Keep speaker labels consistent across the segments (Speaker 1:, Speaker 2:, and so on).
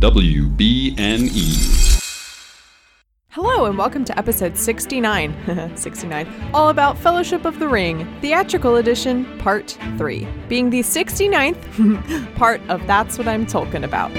Speaker 1: WBNE.
Speaker 2: Hello and welcome to episode 69, 69, all about Fellowship of the Ring, theatrical edition, part 3, being the 69th part of That's What I'm Talking About.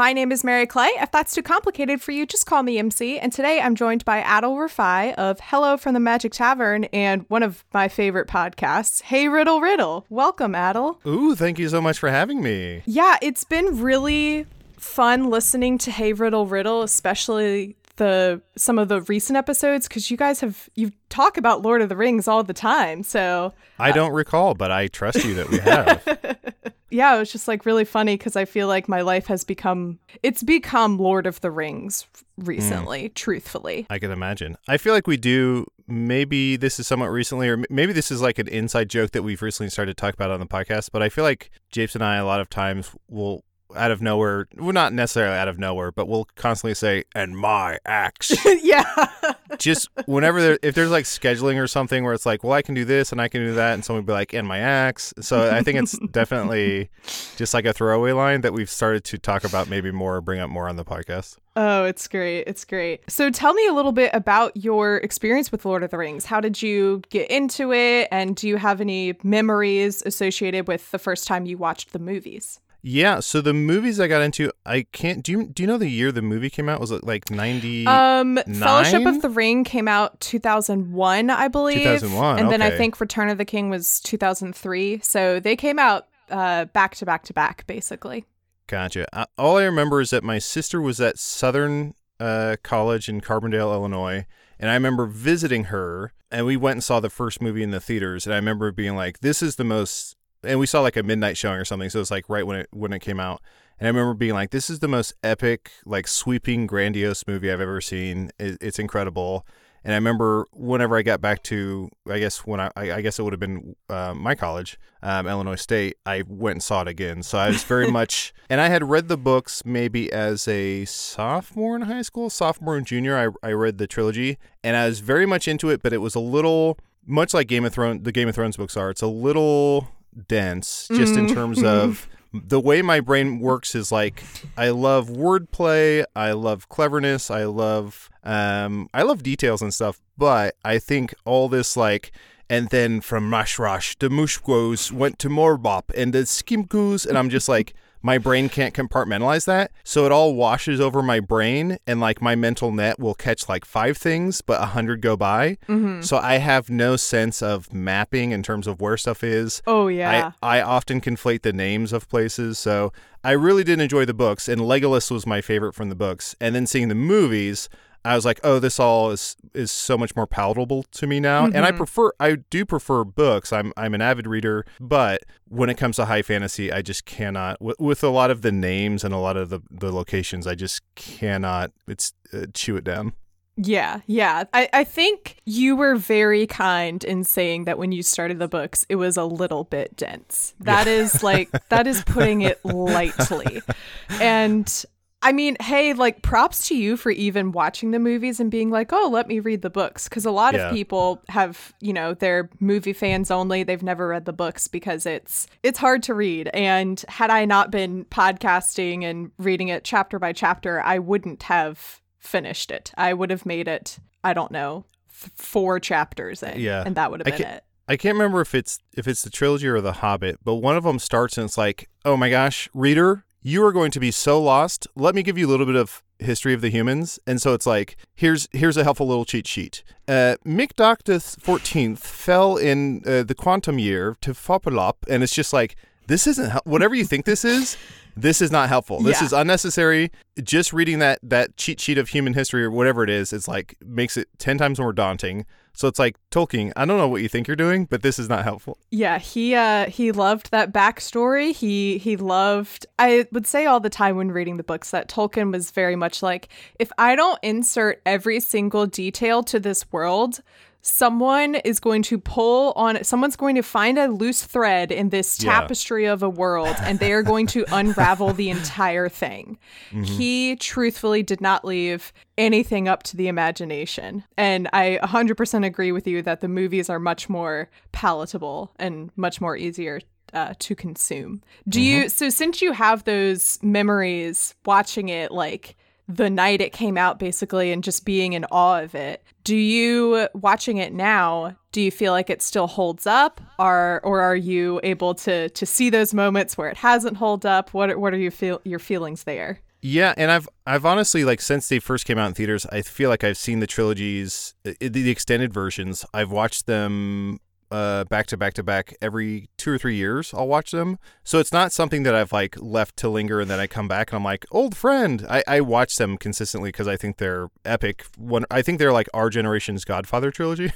Speaker 2: My name is Mary Clay. If that's too complicated for you, just call me MC. And today I'm joined by Adal Rifai of Hello from the Magic Tavern and one of my favorite podcasts, Hey Riddle Riddle. Welcome, Adal.
Speaker 3: Ooh, thank you so much for having me.
Speaker 2: Yeah, it's been really fun listening to Hey Riddle Riddle, especially the some of the recent episodes because you guys have you talk about Lord of the Rings all the time. So
Speaker 3: I don't recall, but I trust you that we have.
Speaker 2: yeah, it was just like really funny because I feel like my life has become it's become Lord of the Rings recently, hmm. truthfully.
Speaker 3: I can imagine. I feel like we do. Maybe this is somewhat recently, or maybe this is like an inside joke that we've recently started to talk about on the podcast. But I feel like Japes and I a lot of times will out of nowhere, well, not necessarily out of nowhere, but we'll constantly say, "and my axe."
Speaker 2: yeah.
Speaker 3: Just whenever there, if there's like scheduling or something where it's like, well, I can do this and I can do that, and someone will be like, "and my axe." So I think it's definitely just like a throwaway line that we've started to talk about, maybe more, bring up more on the podcast.
Speaker 2: Oh, it's great. It's great. So tell me a little bit about your experience with Lord of the Rings. How did you get into it? And do you have any memories associated with the first time you watched the movies?
Speaker 3: Yeah, so the movies I got into, I can't. Do you do you know the year the movie came out? Was it like ninety?
Speaker 2: Um, Fellowship of the Ring came out two thousand one, I believe.
Speaker 3: Two thousand one,
Speaker 2: and then I think Return of the King was two thousand three. So they came out uh, back to back to back, basically.
Speaker 3: Gotcha. Uh, all I remember is that my sister was at Southern uh, College in Carbondale, Illinois, and I remember visiting her, and we went and saw the first movie in the theaters, and I remember being like, "This is the most," and we saw like a midnight showing or something, so it's like right when it when it came out, and I remember being like, "This is the most epic, like sweeping, grandiose movie I've ever seen. It, it's incredible." And I remember whenever I got back to, I guess when I, I guess it would have been uh, my college, um, Illinois State, I went and saw it again. So I was very much, and I had read the books maybe as a sophomore in high school, sophomore and junior. I, I read the trilogy, and I was very much into it, but it was a little much like Game of Thrones. The Game of Thrones books are. It's a little dense, just in terms of the way my brain works is like I love wordplay, I love cleverness, I love um I love details and stuff, but I think all this like and then from Mashrash, the Mushkos went to Morbop and the Skimkus and I'm just like my brain can't compartmentalize that. So it all washes over my brain and like my mental net will catch like five things, but a hundred go by. Mm-hmm. So I have no sense of mapping in terms of where stuff is.
Speaker 2: Oh yeah.
Speaker 3: I, I often conflate the names of places. So I really did enjoy the books, and Legolas was my favorite from the books. And then seeing the movies, I was like, oh, this all is is so much more palatable to me now. And I prefer, I do prefer books. I'm I'm an avid reader, but when it comes to high fantasy, I just cannot. W- with a lot of the names and a lot of the the locations, I just cannot. It's uh, chew it down.
Speaker 2: Yeah, yeah. I, I think you were very kind in saying that when you started the books, it was a little bit dense. That is like, that is putting it lightly. And I mean, hey, like props to you for even watching the movies and being like, oh, let me read the books. Because a lot
Speaker 3: Yeah.
Speaker 2: of people have, you know, they're movie fans only. They've never read the books because it's it's hard to read. And had I not been podcasting and reading it chapter by chapter, I wouldn't have finished it. I would have made it, I don't know, th- four chapters in.
Speaker 3: Yeah.
Speaker 2: And that would have been it.
Speaker 3: I can't remember if it's if it's the trilogy or the Hobbit, but one of them starts and it's like, "Oh my gosh, reader, you are going to be so lost. Let me give you a little bit of history of the humans." And so it's like, "Here's here's a helpful little cheat sheet. Uh, Micdoctus 14th fell in uh, the quantum year to Fopalop," and it's just like, "This isn't hel- whatever you think this is." This is not helpful. This
Speaker 2: Yeah.
Speaker 3: is unnecessary. Just reading that that cheat sheet of human history or whatever it is, it's like makes it ten times more daunting. So it's like Tolkien. I don't know what you think you're doing, but this is not helpful.
Speaker 2: Yeah, he uh he loved that backstory. He he loved I would say all the time when reading the books that Tolkien was very much like if I don't insert every single detail to this world, someone is going to pull on someone's going to find a loose thread in this
Speaker 3: Yeah.
Speaker 2: tapestry of a world and they are going to unravel the entire thing. He truthfully did not leave anything up to the imagination. And I 100% agree with you that the movies are much more palatable and much more easier uh, to consume. Do you so since you have those memories watching it like the night it came out basically and just being in awe of it. Do you watching it now do you feel like it still holds up? Or or are you able to to see those moments where it hasn't hold up? What what are you feel your feelings there?
Speaker 3: Yeah, and I've I've honestly like since they first came out in theaters, I feel like I've seen the trilogies, the extended versions. I've watched them uh back to back to back every two or three years. I'll watch them, so it's not something that I've like left to linger and then I come back and I'm like old friend. I I watch them consistently because I think they're epic. One, I think they're like our generation's Godfather trilogy.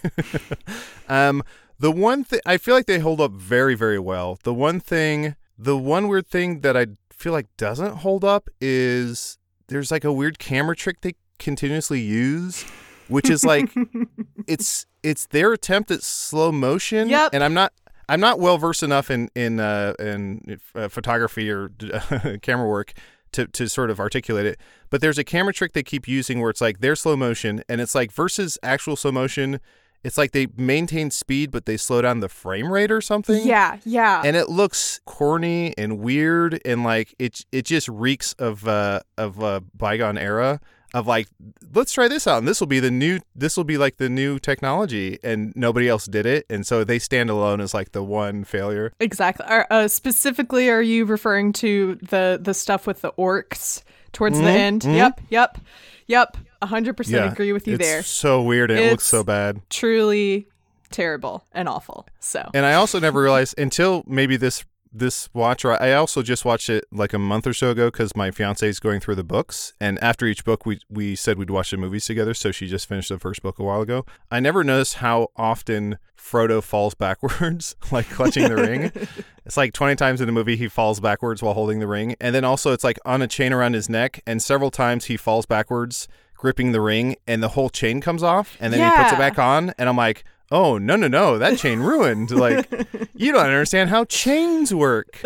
Speaker 3: um, the one thing I feel like they hold up very very well. The one thing, the one weird thing that I feel like doesn't hold up is there's like a weird camera trick they continuously use, which is like it's it's their attempt at slow motion.
Speaker 2: Yep.
Speaker 3: And I'm not I'm not well versed enough in in uh, in uh, photography or camera work to to sort of articulate it. But there's a camera trick they keep using where it's like their slow motion, and it's like versus actual slow motion. It's like they maintain speed, but they slow down the frame rate or something
Speaker 2: yeah yeah
Speaker 3: and it looks corny and weird and like it it just reeks of uh of a bygone era of like let's try this out and this will be the new this will be like the new technology and nobody else did it and so they stand alone as like the one failure
Speaker 2: Exactly. Are, uh, specifically, are you referring to the the stuff with the orcs towards the end? Yep. Yep. Yep. A hundred percent agree with you
Speaker 3: it's
Speaker 2: there.
Speaker 3: so weird and it looks so bad
Speaker 2: Truly terrible and awful. So
Speaker 3: And I also never realized until maybe this this watch. Or I also just watched it like a month or so ago because my fiance is going through the books, and after each book, we we said we'd watch the movies together. So she just finished the first book a while ago. I never noticed how often Frodo falls backwards, like clutching the ring. It's like 20 times in the movie he falls backwards while holding the ring. And then also it's like on a chain around his neck and several times he falls backwards gripping the ring and the whole chain comes off and then he puts it back on and I'm like, "Oh, no no no, that chain ruined." Like you don't understand how chains work.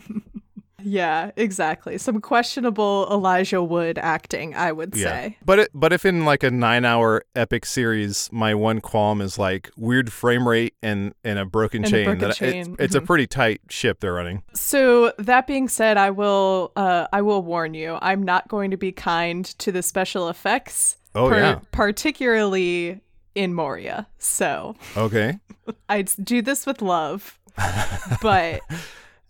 Speaker 2: yeah, exactly. Some questionable Elijah Wood acting, I would say.
Speaker 3: But it, but if in like a 9-hour epic series my one qualm is like weird frame rate and and a broken
Speaker 2: And a
Speaker 3: chain
Speaker 2: broken
Speaker 3: that
Speaker 2: chain,
Speaker 3: it's a pretty tight ship they're running.
Speaker 2: So that being said, I will uh, I will warn you. I'm not going to be kind to the special effects.
Speaker 3: Oh, yeah.
Speaker 2: particularly in Moria. So
Speaker 3: Okay.
Speaker 2: I do this with love, but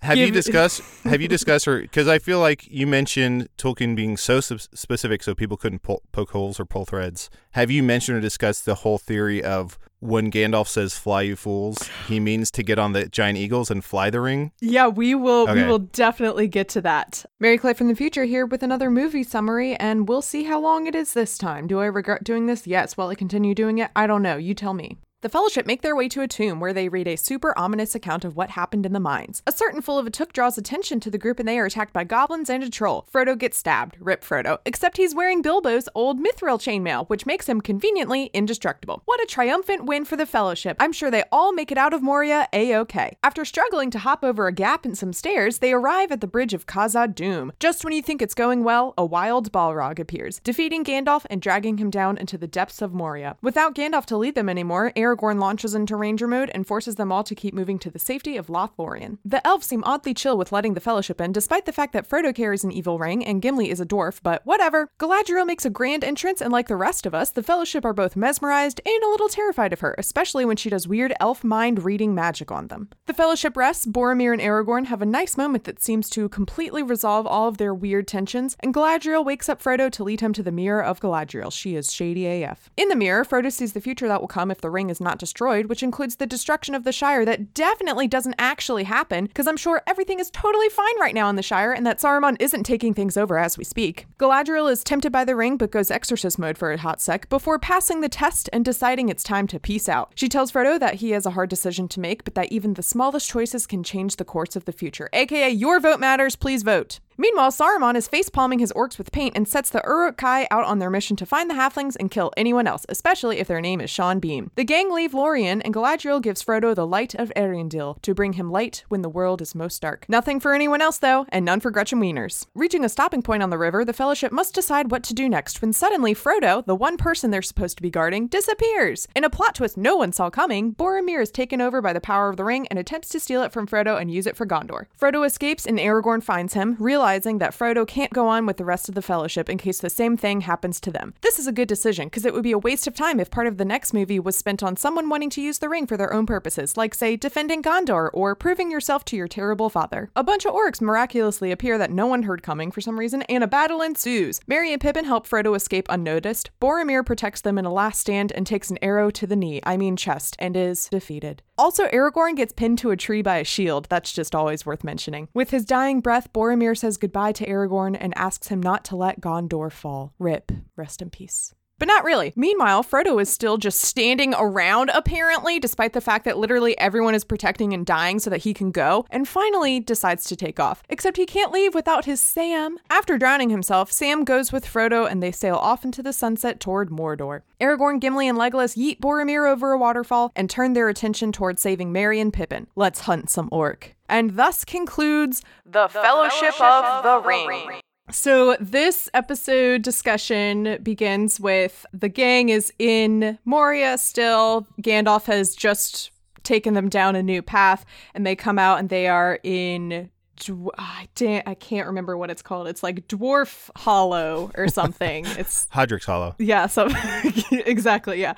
Speaker 3: Have you discussed? Have you discussed or because I feel like you mentioned Tolkien being so sp- specific, so people couldn't pull, poke holes or pull threads. Have you mentioned or discussed the whole theory of when Gandalf says "Fly, you fools," he means to get on the giant eagles and fly the ring?
Speaker 2: yeah, we will we will definitely get to that. Mary Clay from the future here with another movie summary, and we'll see how long it is this time. Do I regret doing this? Yes. Will I continue doing it? I don't know. You tell me. The Fellowship make their way to a tomb where they read a super ominous account of what happened in the mines. A certain fool of a took draws attention to the group and they are attacked by goblins and a troll. Frodo gets stabbed. Rip Frodo. Except he's wearing Bilbo's old mithril chainmail, which makes him conveniently indestructible. What a triumphant win for the Fellowship. I'm sure they all make it out of Moria a-okay. After struggling to hop over a gap and some stairs, they arrive at the bridge of Khazad-dûm. Just when you think it's going well, a wild Balrog appears, defeating Gandalf and dragging him down into the depths of Moria. Without Gandalf to lead them anymore, Aragorn launches into Ranger mode and forces them all to keep moving to the safety of Lothlorien. The elves seem oddly chill with letting the Fellowship in, despite the fact that Frodo carries an evil ring and Gimli is a dwarf, but whatever. Galadriel makes a grand entrance, and like the rest of us, the Fellowship are both mesmerized and a little terrified of her, especially when she does weird elf mind reading magic on them. The Fellowship rests, Boromir and Aragorn have a nice moment that seems to completely resolve all of their weird tensions, and Galadriel wakes up Frodo to lead him to the Mirror of Galadriel. She is shady AF. In the mirror, Frodo sees the future that will come if the ring is not destroyed, which includes the destruction of the Shire that definitely doesn't actually happen, because I'm sure everything is totally fine right now in the Shire and that Saruman isn't taking things over as we speak. Galadriel is tempted by the ring but goes exorcist mode for a hot sec before passing the test and deciding it's time to peace out. She tells Frodo that he has a hard decision to make, but that even the smallest choices can change the course of the future. AKA, your vote matters, please vote. Meanwhile, Saruman is face palming his orcs with paint and sets the Uruk-hai out on their mission to find the halflings and kill anyone else, especially if their name is Sean Bean. The gang leave Lorien, and Galadriel gives Frodo the light of Eärendil to bring him light when the world is most dark. Nothing for anyone else, though, and none for Gretchen Wieners. Reaching a stopping point on the river, the Fellowship must decide what to do next when suddenly Frodo, the one person they're supposed to be guarding, disappears. In a plot twist no one saw coming, Boromir is taken over by the power of the ring and attempts to steal it from Frodo and use it for Gondor. Frodo escapes and Aragorn finds him, realizing that Frodo can't go on with the rest of the Fellowship in case the same thing happens to them. This is a good decision because it would be a waste of time if part of the next movie was spent on someone wanting to use the ring for their own purposes, like, say, defending Gondor or proving yourself to your terrible father. A bunch of orcs miraculously appear that no one heard coming for some reason, and a battle ensues. Merry and Pippin help Frodo escape unnoticed. Boromir protects them in a last stand and takes an arrow to the knee, I mean chest, and is defeated. Also, Aragorn gets pinned to a tree by a shield. That's just always worth mentioning. With his dying breath, Boromir says goodbye to Aragorn and asks him not to let Gondor fall. Rip. Rest in peace. But not really. Meanwhile, Frodo is still just standing around, apparently, despite the fact that literally everyone is protecting and dying so that he can go, and finally decides to take off. Except he can't leave without his Sam. After drowning himself, Sam goes with Frodo and they sail off into the sunset toward Mordor. Aragorn, Gimli, and Legolas yeet Boromir over a waterfall and turn their attention toward saving Merry and Pippin. Let's hunt some orc. And thus concludes The, Fellowship, Fellowship of the, the Ring. Ring. So, this episode discussion begins with the gang is in Moria still. Gandalf has just taken them down a new path, and they come out and they are in. I can't remember what it's called. It's like Dwarf Hollow or something. It's
Speaker 3: Hodrick's Hollow.
Speaker 2: Yeah, so exactly, yeah.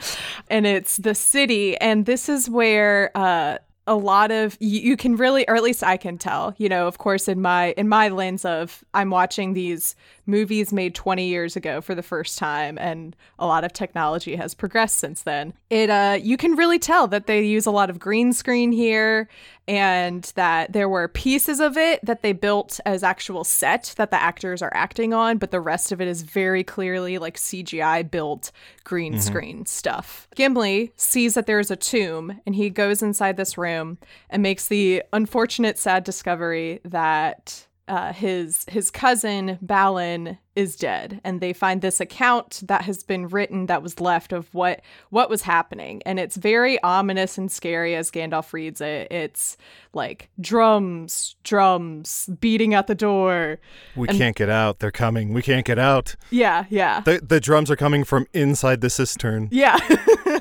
Speaker 2: And it's the city, and this is where uh, a lot of you, you, can really or at least i can tell you know of course in my in my lens of i'm watching these movies made 20 years ago for the first time and a lot of technology has progressed since then it uh you can really tell that they use a lot of green screen here and that there were pieces of it that they built as actual set that the actors are acting on, but the rest of it is very clearly like CGI built green mm-hmm. screen stuff. Gimli sees that there is a tomb and he goes inside this room and makes the unfortunate, sad discovery that uh, his his cousin Balin is dead, and they find this account that has been written that was left of what what was happening, and it's very ominous and scary as Gandalf reads it. It's like drums, drums beating at the door.
Speaker 3: We and, can't get out. They're coming. We can't get out.
Speaker 2: Yeah, yeah.
Speaker 3: The the drums are coming from inside the cistern.
Speaker 2: Yeah.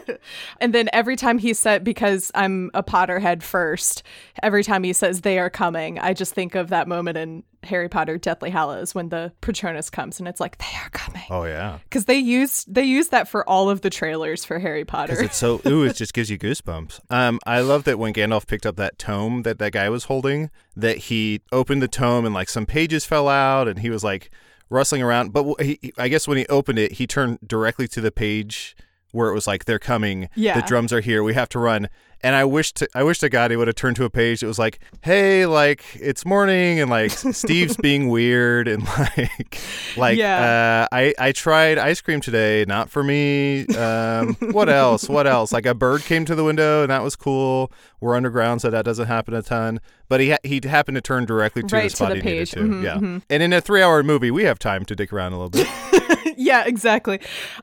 Speaker 2: and then every time he said, because I'm a Potterhead first, every time he says they are coming, I just think of that moment in Harry Potter Deathly Hallows when the Patronus comes and it's like they are coming.
Speaker 3: Oh yeah,
Speaker 2: because they used they used that for all of the trailers for Harry Potter.
Speaker 3: Because it's so ooh, it just gives you goosebumps. Um, I love that when Gandalf picked up that tome that that guy was holding, that he opened the tome and like some pages fell out and he was like rustling around. But he, I guess when he opened it, he turned directly to the page where it was like they're coming.
Speaker 2: Yeah.
Speaker 3: The drums are here. We have to run. And I wish to I wish to God he would have turned to a page that was like, hey, like it's morning and like Steve's being weird and like like yeah. uh, I I tried ice cream today, not for me. Um, what else? What else? Like a bird came to the window and that was cool. We're underground, so that doesn't happen a ton. But he ha- he happened to turn directly to
Speaker 2: right
Speaker 3: the spot
Speaker 2: to the
Speaker 3: he
Speaker 2: page.
Speaker 3: to.
Speaker 2: Mm-hmm,
Speaker 3: yeah.
Speaker 2: Mm-hmm.
Speaker 3: And in a three hour movie, we have time to dick around a little bit.
Speaker 2: yeah, exactly.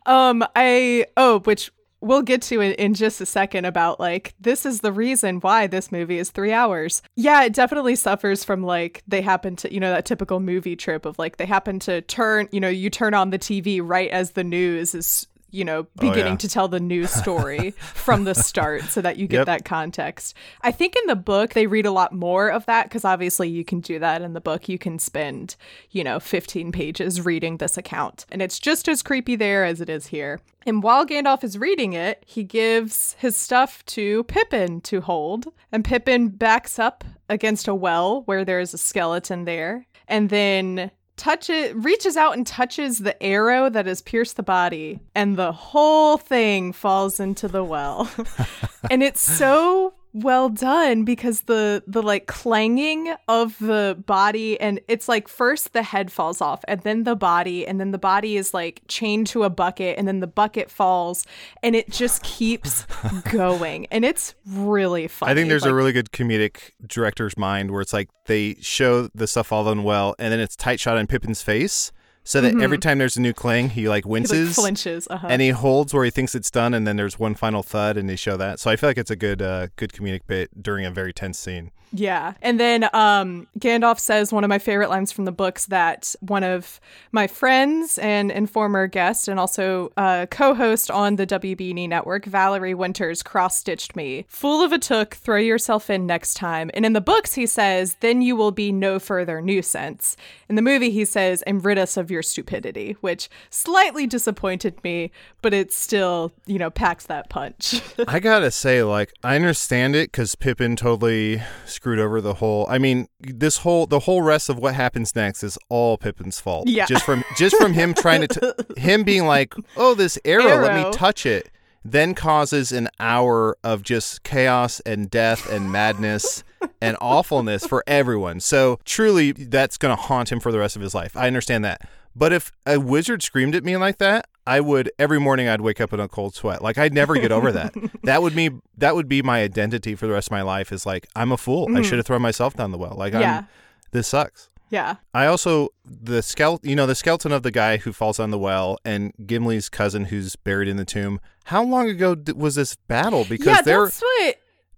Speaker 2: Um, I oh, which we'll get to it in just a second about like this is the reason why this movie is three hours. Yeah it definitely suffers from like they happen to you know that typical movie trip of like they happen to turn you know you turn on the tv right as the news is you know, oh, beginning oh, yeah. to tell the news story from the start so that you get yep. that context. I think in the book they read a lot more of that because obviously you can do that in the book. You can spend, you know, 15 pages reading this account. And it's just as creepy there as it is here. And while Gandalf is reading it, he gives his stuff to Pippin to hold. And Pippin backs up against a well where there's a skeleton there. And then touches reaches out and touches the arrow that has pierced the body and the whole thing falls into the well. And it's so well done because the the like clanging of the body and it's like first the head falls off and then the body and then the body is like chained to a bucket and then the bucket falls and it just keeps going and it's really fun.
Speaker 3: I think there's
Speaker 2: like,
Speaker 3: a really good comedic director's mind where it's like they show the stuff all done well, and then it's tight shot on Pippin's face, so that every time there's a new clang, he like
Speaker 2: Mm-hmm. he, like,
Speaker 3: winces.
Speaker 2: flinches. Uh-huh.
Speaker 3: and he holds where he thinks it's done, and then there's one final thud, and they show that. So I feel like it's a good, uh, good comedic bit during a very tense scene.
Speaker 2: Yeah. And then um, Gandalf says one of my favorite lines from the books that one of my friends and, and former guest and also uh, co host on the WBNE network, Valerie Winters, cross stitched me. Fool of a took, throw yourself in next time. And in the books, he says, then you will be no further nuisance. In the movie, he says, and rid us of your stupidity, which slightly disappointed me, but it still, you know, packs that punch.
Speaker 3: I gotta say, like, I understand it because Pippin totally screwed over the whole. I mean, this whole the whole rest of what happens next is all Pippin's fault.
Speaker 2: Yeah.
Speaker 3: just from just from him trying to t- him being like, oh, this arrow, let me touch it, then causes an hour of just chaos and death and madness. And awfulness for everyone. So truly, that's going to haunt him for the rest of his life. I understand that. But if a wizard screamed at me like that, I would every morning I'd wake up in a cold sweat. Like I'd never get over that. that would be that would be my identity for the rest of my life. Is like I'm a fool. I should have thrown myself down the well. Like
Speaker 2: Yeah.
Speaker 3: I'm. This sucks.
Speaker 2: yeah.
Speaker 3: I also the skeleton. You know the skeleton of the guy who falls down the well and Gimli's cousin who's buried in the tomb. How long ago d- was this battle? Because
Speaker 2: yeah,
Speaker 3: they're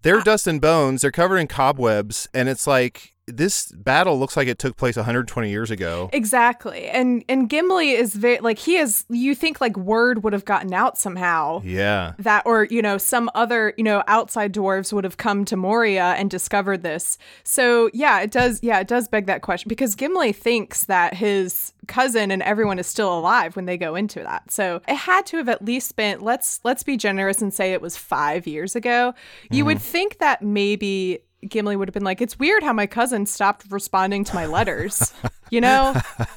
Speaker 3: they're dust and bones. They're covered in cobwebs, and it's like this battle looks like it took place 120 years ago.
Speaker 2: Exactly. And and Gimli is very like he is you think like word would have gotten out somehow.
Speaker 3: Yeah.
Speaker 2: That or you know some other you know outside dwarves would have come to Moria and discovered this. So yeah, it does yeah, it does beg that question because Gimli thinks that his cousin and everyone is still alive when they go into that. So it had to have at least spent let's let's be generous and say it was 5 years ago. You would mm-hmm. think that maybe Gimli would have been like, "It's weird how my cousin stopped responding to my letters." you know,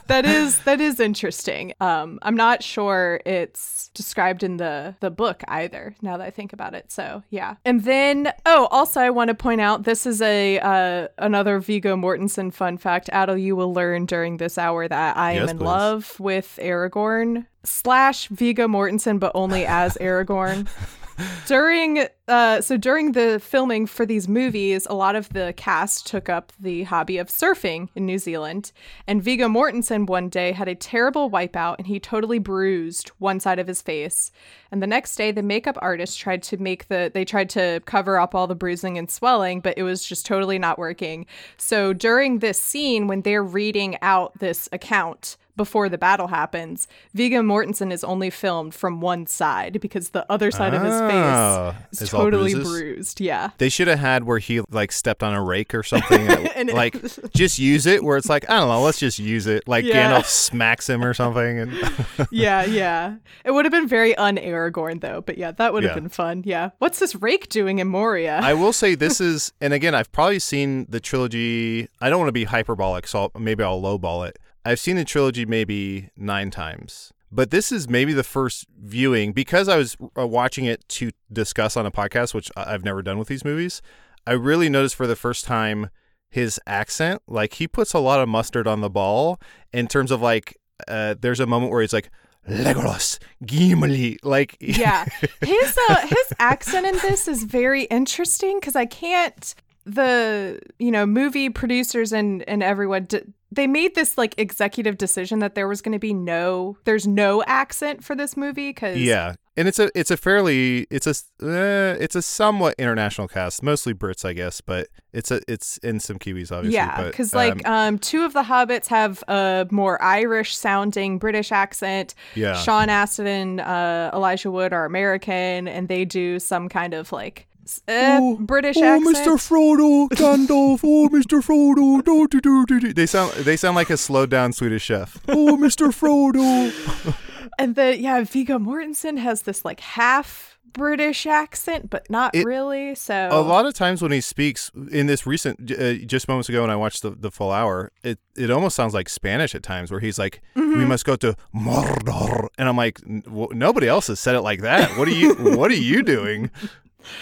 Speaker 2: that is that is interesting. Um, I'm not sure it's described in the the book either. Now that I think about it, so yeah. And then, oh, also I want to point out this is a uh, another Viggo Mortensen fun fact. Adal, you will learn during this hour that I am
Speaker 3: Yes,
Speaker 2: in
Speaker 3: please.
Speaker 2: love with Aragorn slash Viggo Mortensen, but only as Aragorn during uh so during the filming for these movies a lot of the cast took up the hobby of surfing in New Zealand. And Viggo Mortensen one day had a terrible wipeout and he totally bruised one side of his face. And the next day the makeup artist tried to make the they tried to cover up all the bruising and swelling but it was just totally not working. So during this scene when they're reading out this account before the battle happens, Viggo Mortensen is only filmed from one side because the other side of his
Speaker 3: Ah,
Speaker 2: face is totally bruised. Yeah.
Speaker 3: They should have had where he like stepped on a rake or something. and,
Speaker 2: And it-
Speaker 3: like just use it where it's like I don't know, let's just use it. Like
Speaker 2: Yeah.
Speaker 3: Gandalf smacks him or something. And
Speaker 2: yeah, yeah. It would have been very un Aragorn though, but yeah, that would have
Speaker 3: Yeah.
Speaker 2: been fun. Yeah. What's this rake doing in Moria?
Speaker 3: I will say this is, and again, I've probably seen the trilogy. I don't want to be hyperbolic, so I'll, maybe I'll lowball it. I've seen the trilogy maybe nine times, but this is maybe the first viewing because I was uh, watching it to discuss on a podcast, which I've never done with these movies. I really noticed for the first time his accent. Like he puts a lot of mustard on the ball in terms of like. Uh, there's a moment where he's like Legolas, Gimli, like
Speaker 2: yeah. His uh his accent in this is very interesting cuz I can't the you know movie producers and and everyone d- they made this like executive decision that there was going to be no there's no accent for this movie cuz
Speaker 3: Yeah, and it's a it's a fairly it's a uh, it's a somewhat international cast, mostly Brits, I guess, but it's a it's in some Kiwis, obviously.
Speaker 2: Yeah, because like
Speaker 3: um,
Speaker 2: um, two of the hobbits have a more Irish sounding British accent.
Speaker 3: Yeah.
Speaker 2: Sean Astin and uh, Elijah Wood are American, and they do some kind of like uh, British accent.
Speaker 3: Frodo, Gandalf, oh Mr. Frodo, do, do, do, do, do. they sound they sound like a slowed down Swedish chef. Oh Mr. Frodo,
Speaker 2: And then yeah, Viggo Mortensen has this like half British accent, but not
Speaker 3: It-
Speaker 2: really. So
Speaker 3: a lot of times when he speaks in this recent uh, just moments ago when I watched the, the full hour, it it almost sounds like Spanish at times where he's like,
Speaker 2: Mm-hmm.
Speaker 3: "We must go to Mordor," and I'm like, "N- "Nobody else has said it like that. What are you What are you doing?"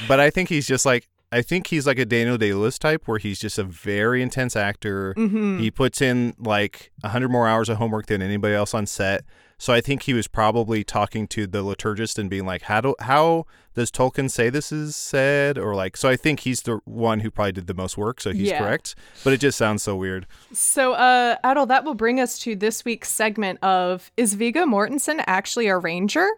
Speaker 3: But I think he's just like I think he's like a Daniel Day Lewis type, where he's just a very intense actor.
Speaker 2: Mm-hmm.
Speaker 3: He puts in like hundred more hours of homework than anybody else on set. So I think he was probably talking to the liturgist and being like, "How do how does Tolkien say this is said?" Or like, so I think he's the one who probably did the most work. So he's
Speaker 2: Yeah.
Speaker 3: correct, but it just sounds so weird.
Speaker 2: So, uh, Adal, that will bring us to this week's segment of Is Viggo Mortensen actually a ranger?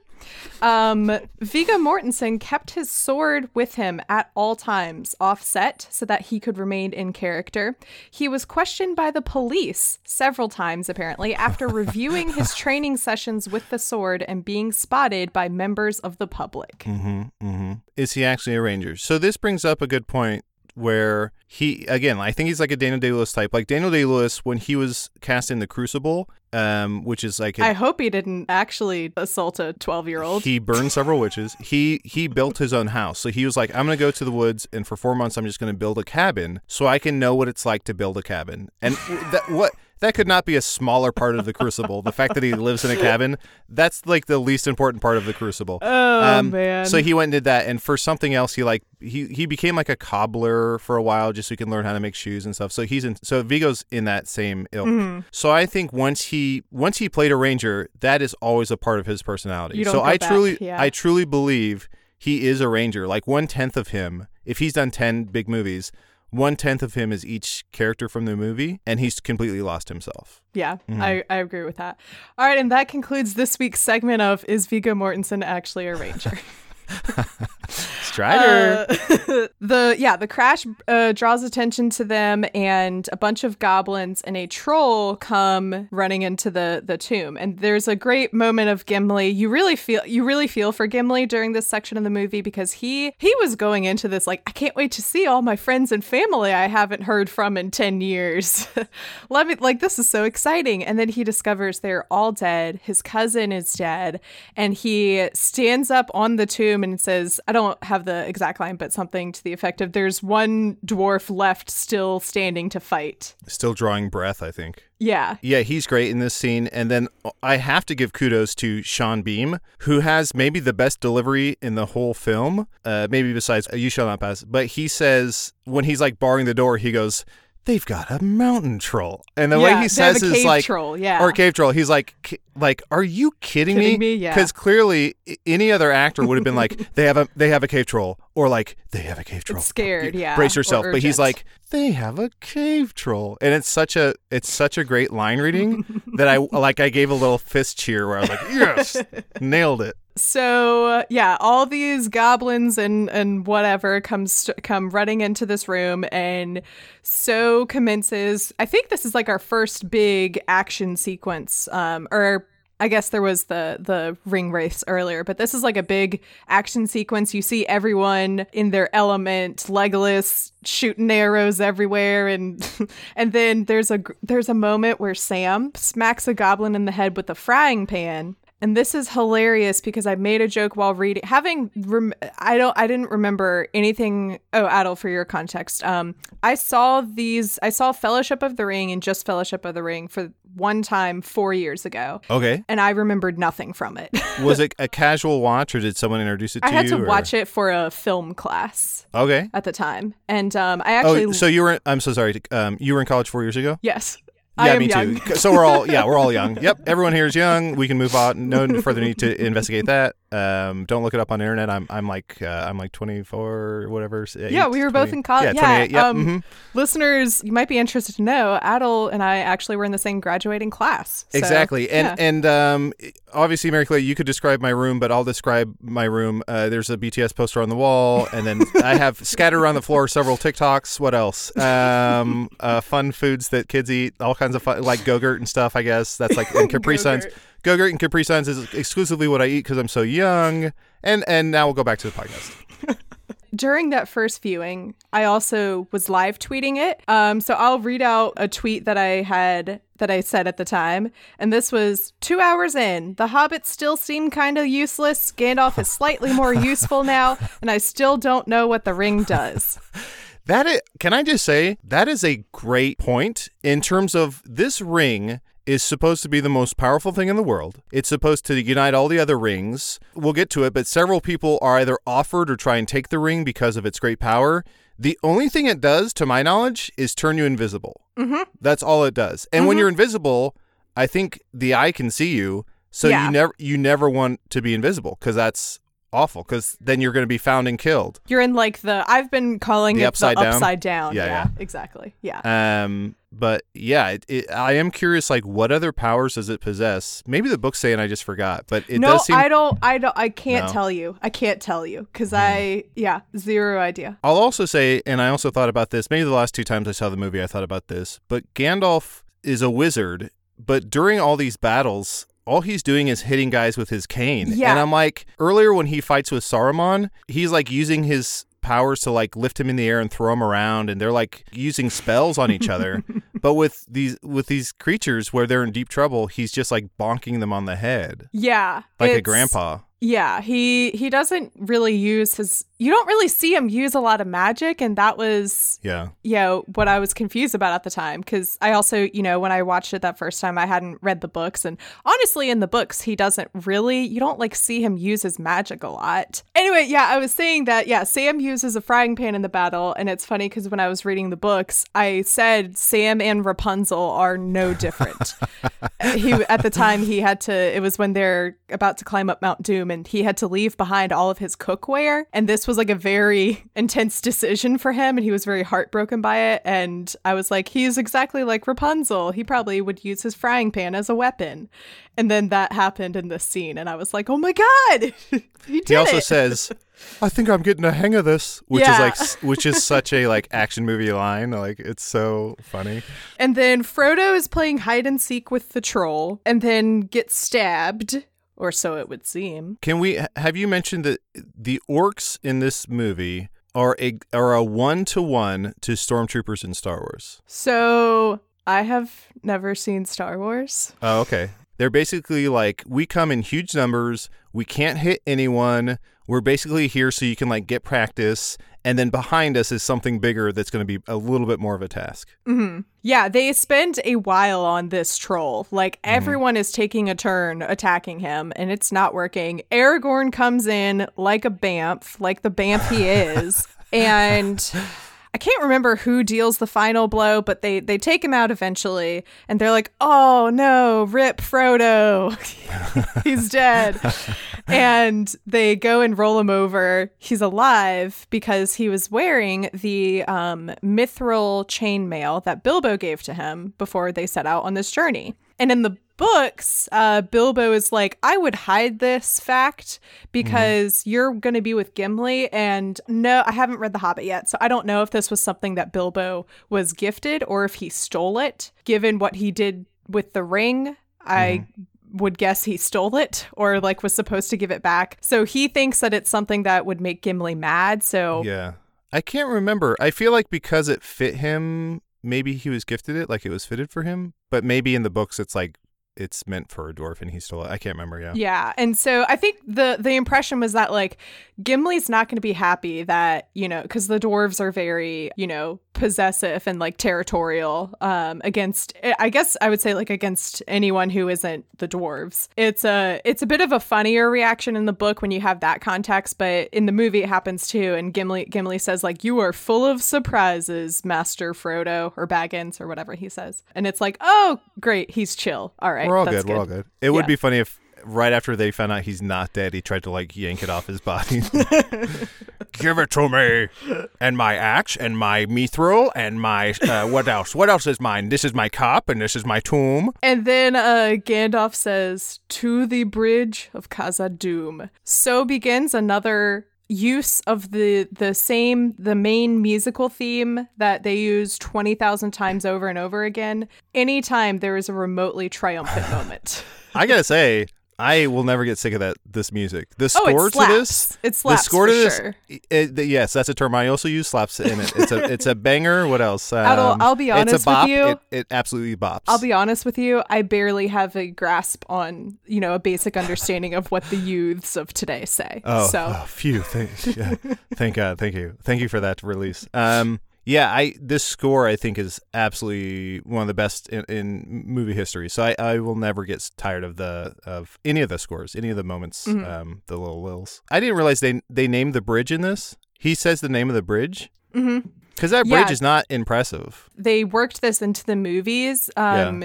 Speaker 2: Um, Viggo Mortensen kept his sword with him at all times, offset, so that he could remain in character. He was questioned by the police several times, apparently, after reviewing his training sessions with the sword and being spotted by members of the public.
Speaker 3: Mm-hmm, mm-hmm. Is he actually a ranger? So this brings up a good point where he again, I think he's like a Daniel Day Lewis type. Like Daniel Day Lewis when he was cast in The Crucible, um, which is like a,
Speaker 2: I hope he didn't actually assault a 12 year old.
Speaker 3: He burned several witches. He he built his own house. So he was like, I'm gonna go to the woods, and for four months, I'm just gonna build a cabin, so I can know what it's like to build a cabin. And that what that could not be a smaller part of the Crucible. The fact that he lives in a cabin, that's like the least important part of the Crucible.
Speaker 2: Oh, man.
Speaker 3: So he went and did that, and for something else, he like he he became like a cobbler for a while, just so he can learn how to make shoes and stuff. So he's in. So Viggo's in that same ilk.
Speaker 2: Mm-hmm.
Speaker 3: So I think once he once he played a ranger, that is always a part of his personality.
Speaker 2: You don't
Speaker 3: so I
Speaker 2: back,
Speaker 3: truly
Speaker 2: yeah.
Speaker 3: I truly believe he is a ranger. Like one tenth of him, if he's done ten big movies. One tenth of him is each character from the movie, and he's completely lost himself.
Speaker 2: Yeah, mm-hmm. I, I agree with that. All right, and that concludes this week's segment of Is Viggo Mortensen actually a ranger?
Speaker 3: Strider.
Speaker 2: Uh, the yeah, the crash uh, draws attention to them, and a bunch of goblins and a troll come running into the the tomb. And there's a great moment of Gimli. You really feel you really feel for Gimli during this section of the movie because he he was going into this like I can't wait to see all my friends and family I haven't heard from in ten years. Let me like this is so exciting. And then he discovers they're all dead. His cousin is dead, and he stands up on the tomb and says, I don't have the exact line, but something to the effect of there's one dwarf left still standing to fight.
Speaker 3: Still drawing breath, I think.
Speaker 2: Yeah.
Speaker 3: Yeah, he's great in this scene. And then I have to give kudos to Sean Bean, who has maybe the best delivery in the whole film, uh, maybe besides You Shall Not Pass. But he says, when he's like barring the door, he goes, They've got a mountain troll. And the way he says is like,
Speaker 2: troll, yeah.
Speaker 3: or cave troll. He's like, like, are you kidding,
Speaker 2: Kidding me? Yeah.
Speaker 3: Because clearly, any other actor would have been like, they have a, they have a cave troll, or like, they have a cave troll.
Speaker 2: scared, yeah,
Speaker 3: Brace yourself. But he's like, they have a cave troll, and it's such a, it's such a great line reading that I like. I gave a little fist cheer where I was like, yes, nailed it.
Speaker 2: So uh, yeah, all these goblins and and whatever comes come running into this room, and so commences. I think this is like our first big action sequence, um, or I guess there was the the ring race earlier, but this is like a big action sequence. You see everyone in their element, Legolas shooting arrows everywhere, and and then there's a there's a moment where Sam smacks a goblin in the head with a frying pan. And this is hilarious because I made a joke while reading. Having rem- I don't I didn't remember anything. Oh, Adal, for your context, um, I saw these. I saw Fellowship of the Ring and just Fellowship of the Ring for one time four years ago,
Speaker 3: Okay,
Speaker 2: and I remembered nothing from it.
Speaker 3: was it a casual watch, or did someone introduce it to you?
Speaker 2: I had
Speaker 3: you?
Speaker 2: to
Speaker 3: or-
Speaker 2: watch it for a film class
Speaker 3: Okay.
Speaker 2: at the time, and um, I actually
Speaker 3: Oh, so you were? I'm so sorry. Um, you were in college four years ago.
Speaker 2: yes,
Speaker 3: Yeah, me
Speaker 2: young.
Speaker 3: too. So we're all yeah, we're all young. Yep, everyone here is young. We can move on. No further need to investigate that. Um, don't look it up on the internet. I'm I'm like uh, I'm like 24 or whatever.
Speaker 2: Yeah, we were both in college.
Speaker 3: Yeah,
Speaker 2: Yeah,
Speaker 3: Yep.
Speaker 2: um,
Speaker 3: mhm.
Speaker 2: Listeners, you might be interested to know, Adal and I actually were in the same graduating class. So,
Speaker 3: Exactly, and
Speaker 2: yeah.
Speaker 3: and um, obviously, Mary Clay, you could describe my room, but I'll describe my room. Uh, there's a BTS poster on the wall, and then I have scattered around the floor several TikToks. What else? Um, uh, fun foods that kids eat, all kinds of fun, like Go-Gurt and stuff. I guess that's like and Capri Suns.
Speaker 2: Go-Gurt.
Speaker 3: And Capri Suns is exclusively what I eat because I'm so young. And and now we'll go back to the podcast.
Speaker 2: During that first viewing, I also was live tweeting it. Um, so I'll read out a tweet that I had that I said at the time, and this was two hours in. The hobbits still seem kind of useless. Gandalf is slightly more useful now, and I still don't know what the ring does.
Speaker 3: That is, can I just say that is a great point in terms of this ring is supposed to be the most powerful thing in the world. It's supposed to unite all the other rings. We'll get to it, but several people are either offered or try and take the ring because of its great power. The only thing it does, to my knowledge, is turn you invisible.
Speaker 2: Mhm.
Speaker 3: That's all it does. And when
Speaker 2: Mhm.
Speaker 3: you're invisible, I think the eye can see you, so
Speaker 2: Yeah.
Speaker 3: you never you never want to be invisible because that's awful. Because then you're going to be found and killed.
Speaker 2: You're in like the I've been calling
Speaker 3: The
Speaker 2: it
Speaker 3: upside
Speaker 2: the
Speaker 3: down?
Speaker 2: upside down.
Speaker 3: Yeah,
Speaker 2: Yeah,
Speaker 3: yeah.
Speaker 2: exactly. Yeah.
Speaker 3: Um, but yeah, it, it, I am curious. Like, what other powers does it possess? Maybe the book's saying I just forgot, but it
Speaker 2: no,
Speaker 3: does seem.
Speaker 2: I don't. I don't. I can't
Speaker 3: No.
Speaker 2: tell you. I can't tell you because
Speaker 3: Hmm.
Speaker 2: I. Yeah, zero idea.
Speaker 3: I'll also say, and I also thought about this. Maybe the last two times I saw the movie, I thought about this. But Gandalf is a wizard, but during all these battles, all he's doing is hitting guys with his cane.
Speaker 2: Yeah.
Speaker 3: And I'm like, earlier when he fights with Saruman, he's like using his powers to like lift him in the air and throw him around and they're like using spells on each other but with these with these creatures where they're in deep trouble he's just like bonking them on the head
Speaker 2: Yeah,
Speaker 3: like a grandpa
Speaker 2: Yeah, he he doesn't really use his. You don't really see him use a lot of magic, and that was
Speaker 3: yeah
Speaker 2: you know what I was confused about at the time because I also you know when I watched it that first time I hadn't read the books and honestly in the books he doesn't really you don't like see him use his magic a lot. Anyway, yeah, I was saying that yeah Sam uses a frying pan in the battle and it's funny because when I was reading the books I said Sam and Rapunzel are no different. he at the time he had to it was when they're about to climb up Mount Doom and he had to leave behind all of his cookware and this was like a very intense decision for him and he was very heartbroken by it and I was like he's exactly like Rapunzel. He probably would use his frying pan as a weapon. And then that happened in this scene and I was like oh my god he did
Speaker 3: he also
Speaker 2: it.
Speaker 3: says i think i'm getting a hang of this which is like which is such a like action movie line. Like it's so funny.
Speaker 2: And then Frodo is playing hide and seek with the troll and then gets stabbed, or so it would seem.
Speaker 3: can we have you mentioned that the orcs in this movie are a are a one to one to stormtroopers in star wars
Speaker 2: So I have never seen Star Wars.
Speaker 3: Oh, okay. They're basically like we come in huge numbers. We can't hit anyone. We're basically here so you can like get practice, and then behind us is something bigger that's going to be a little bit more of a task.
Speaker 2: hmm Yeah, they spend a while on this troll. Like everyone is taking a turn attacking him, and it's not working. Aragorn comes in like a bamf, like the bamf he is, and. I can't remember who deals the final blow, but they they take him out eventually, and they're like, "Oh no, rip Frodo, he's dead." and they go and roll him over. He's alive because he was wearing the um, mithril chainmail that Bilbo gave to him before they set out on this journey. And in the books, uh, Bilbo is like, I would hide this fact because you're going to be with Gimli. And no, I haven't read The Hobbit yet. So I don't know if this was something that Bilbo was gifted or if he stole it, given what he did with the ring. I would guess he stole it or like was supposed to give it back. So he thinks that it's something that would make Gimli mad. So
Speaker 3: Yeah, I can't remember. I feel like because it fit him, maybe he was gifted it, like it was fitted for him. But maybe in the books, it's like it's meant for a dwarf and he stole it. I can't remember. Yeah.
Speaker 2: Yeah, and so I think the the impression was that like Gimli's not going to be happy that you know because the dwarves are very you know possessive and like territorial um against I guess I would say like against anyone who isn't the dwarves. It's a it's a bit of a funnier reaction in the book when you have that context, but in the movie it happens too. And Gimli Gimli says like you are full of surprises, Master Frodo or Baggins or whatever he says, and it's like oh great he's chill. All right,
Speaker 3: We're all
Speaker 2: that's
Speaker 3: good, We're all good. It would be funny if right after they found out he's not dead, he tried to like yank it off his body. Give it to me, and my axe, and my mithril, and my uh, what else? What else is mine? This is my cup, and this is my tomb.
Speaker 2: And then uh, Gandalf says, To the bridge of Khazad-dûm. So begins another use of the the same the main musical theme that they use 20,000 times over and over again anytime there is a remotely triumphant moment.
Speaker 3: I gotta say, I will never get sick of that. This music, the
Speaker 2: Oh,
Speaker 3: score to this.
Speaker 2: It slaps
Speaker 3: the score to this.
Speaker 2: sure.
Speaker 3: it- the- yes, that's a term I also use. Slaps in it. It's a it's a banger. What else?
Speaker 2: I'll-
Speaker 3: Um,
Speaker 2: I'll be
Speaker 3: it's
Speaker 2: honest
Speaker 3: a
Speaker 2: with you.
Speaker 3: It, it absolutely bops.
Speaker 2: I'll be honest with you, I barely have a grasp on, you know, a basic understanding of what the youths of today say.
Speaker 3: Oh,
Speaker 2: so
Speaker 3: oh, phew! Thank, yeah, thank God, thank you, thank you for that release. Um, Yeah, I this score I think is absolutely one of the best in, in movie history. So I, I will never get tired of the of any of the scores, any of the moments,
Speaker 2: Mhm.
Speaker 3: um, the little lils. I didn't realize they they named the bridge in this. He says the name of the bridge
Speaker 2: hmm
Speaker 3: because that bridge
Speaker 2: Yeah.
Speaker 3: is not impressive.
Speaker 2: They worked this into the movies. Um,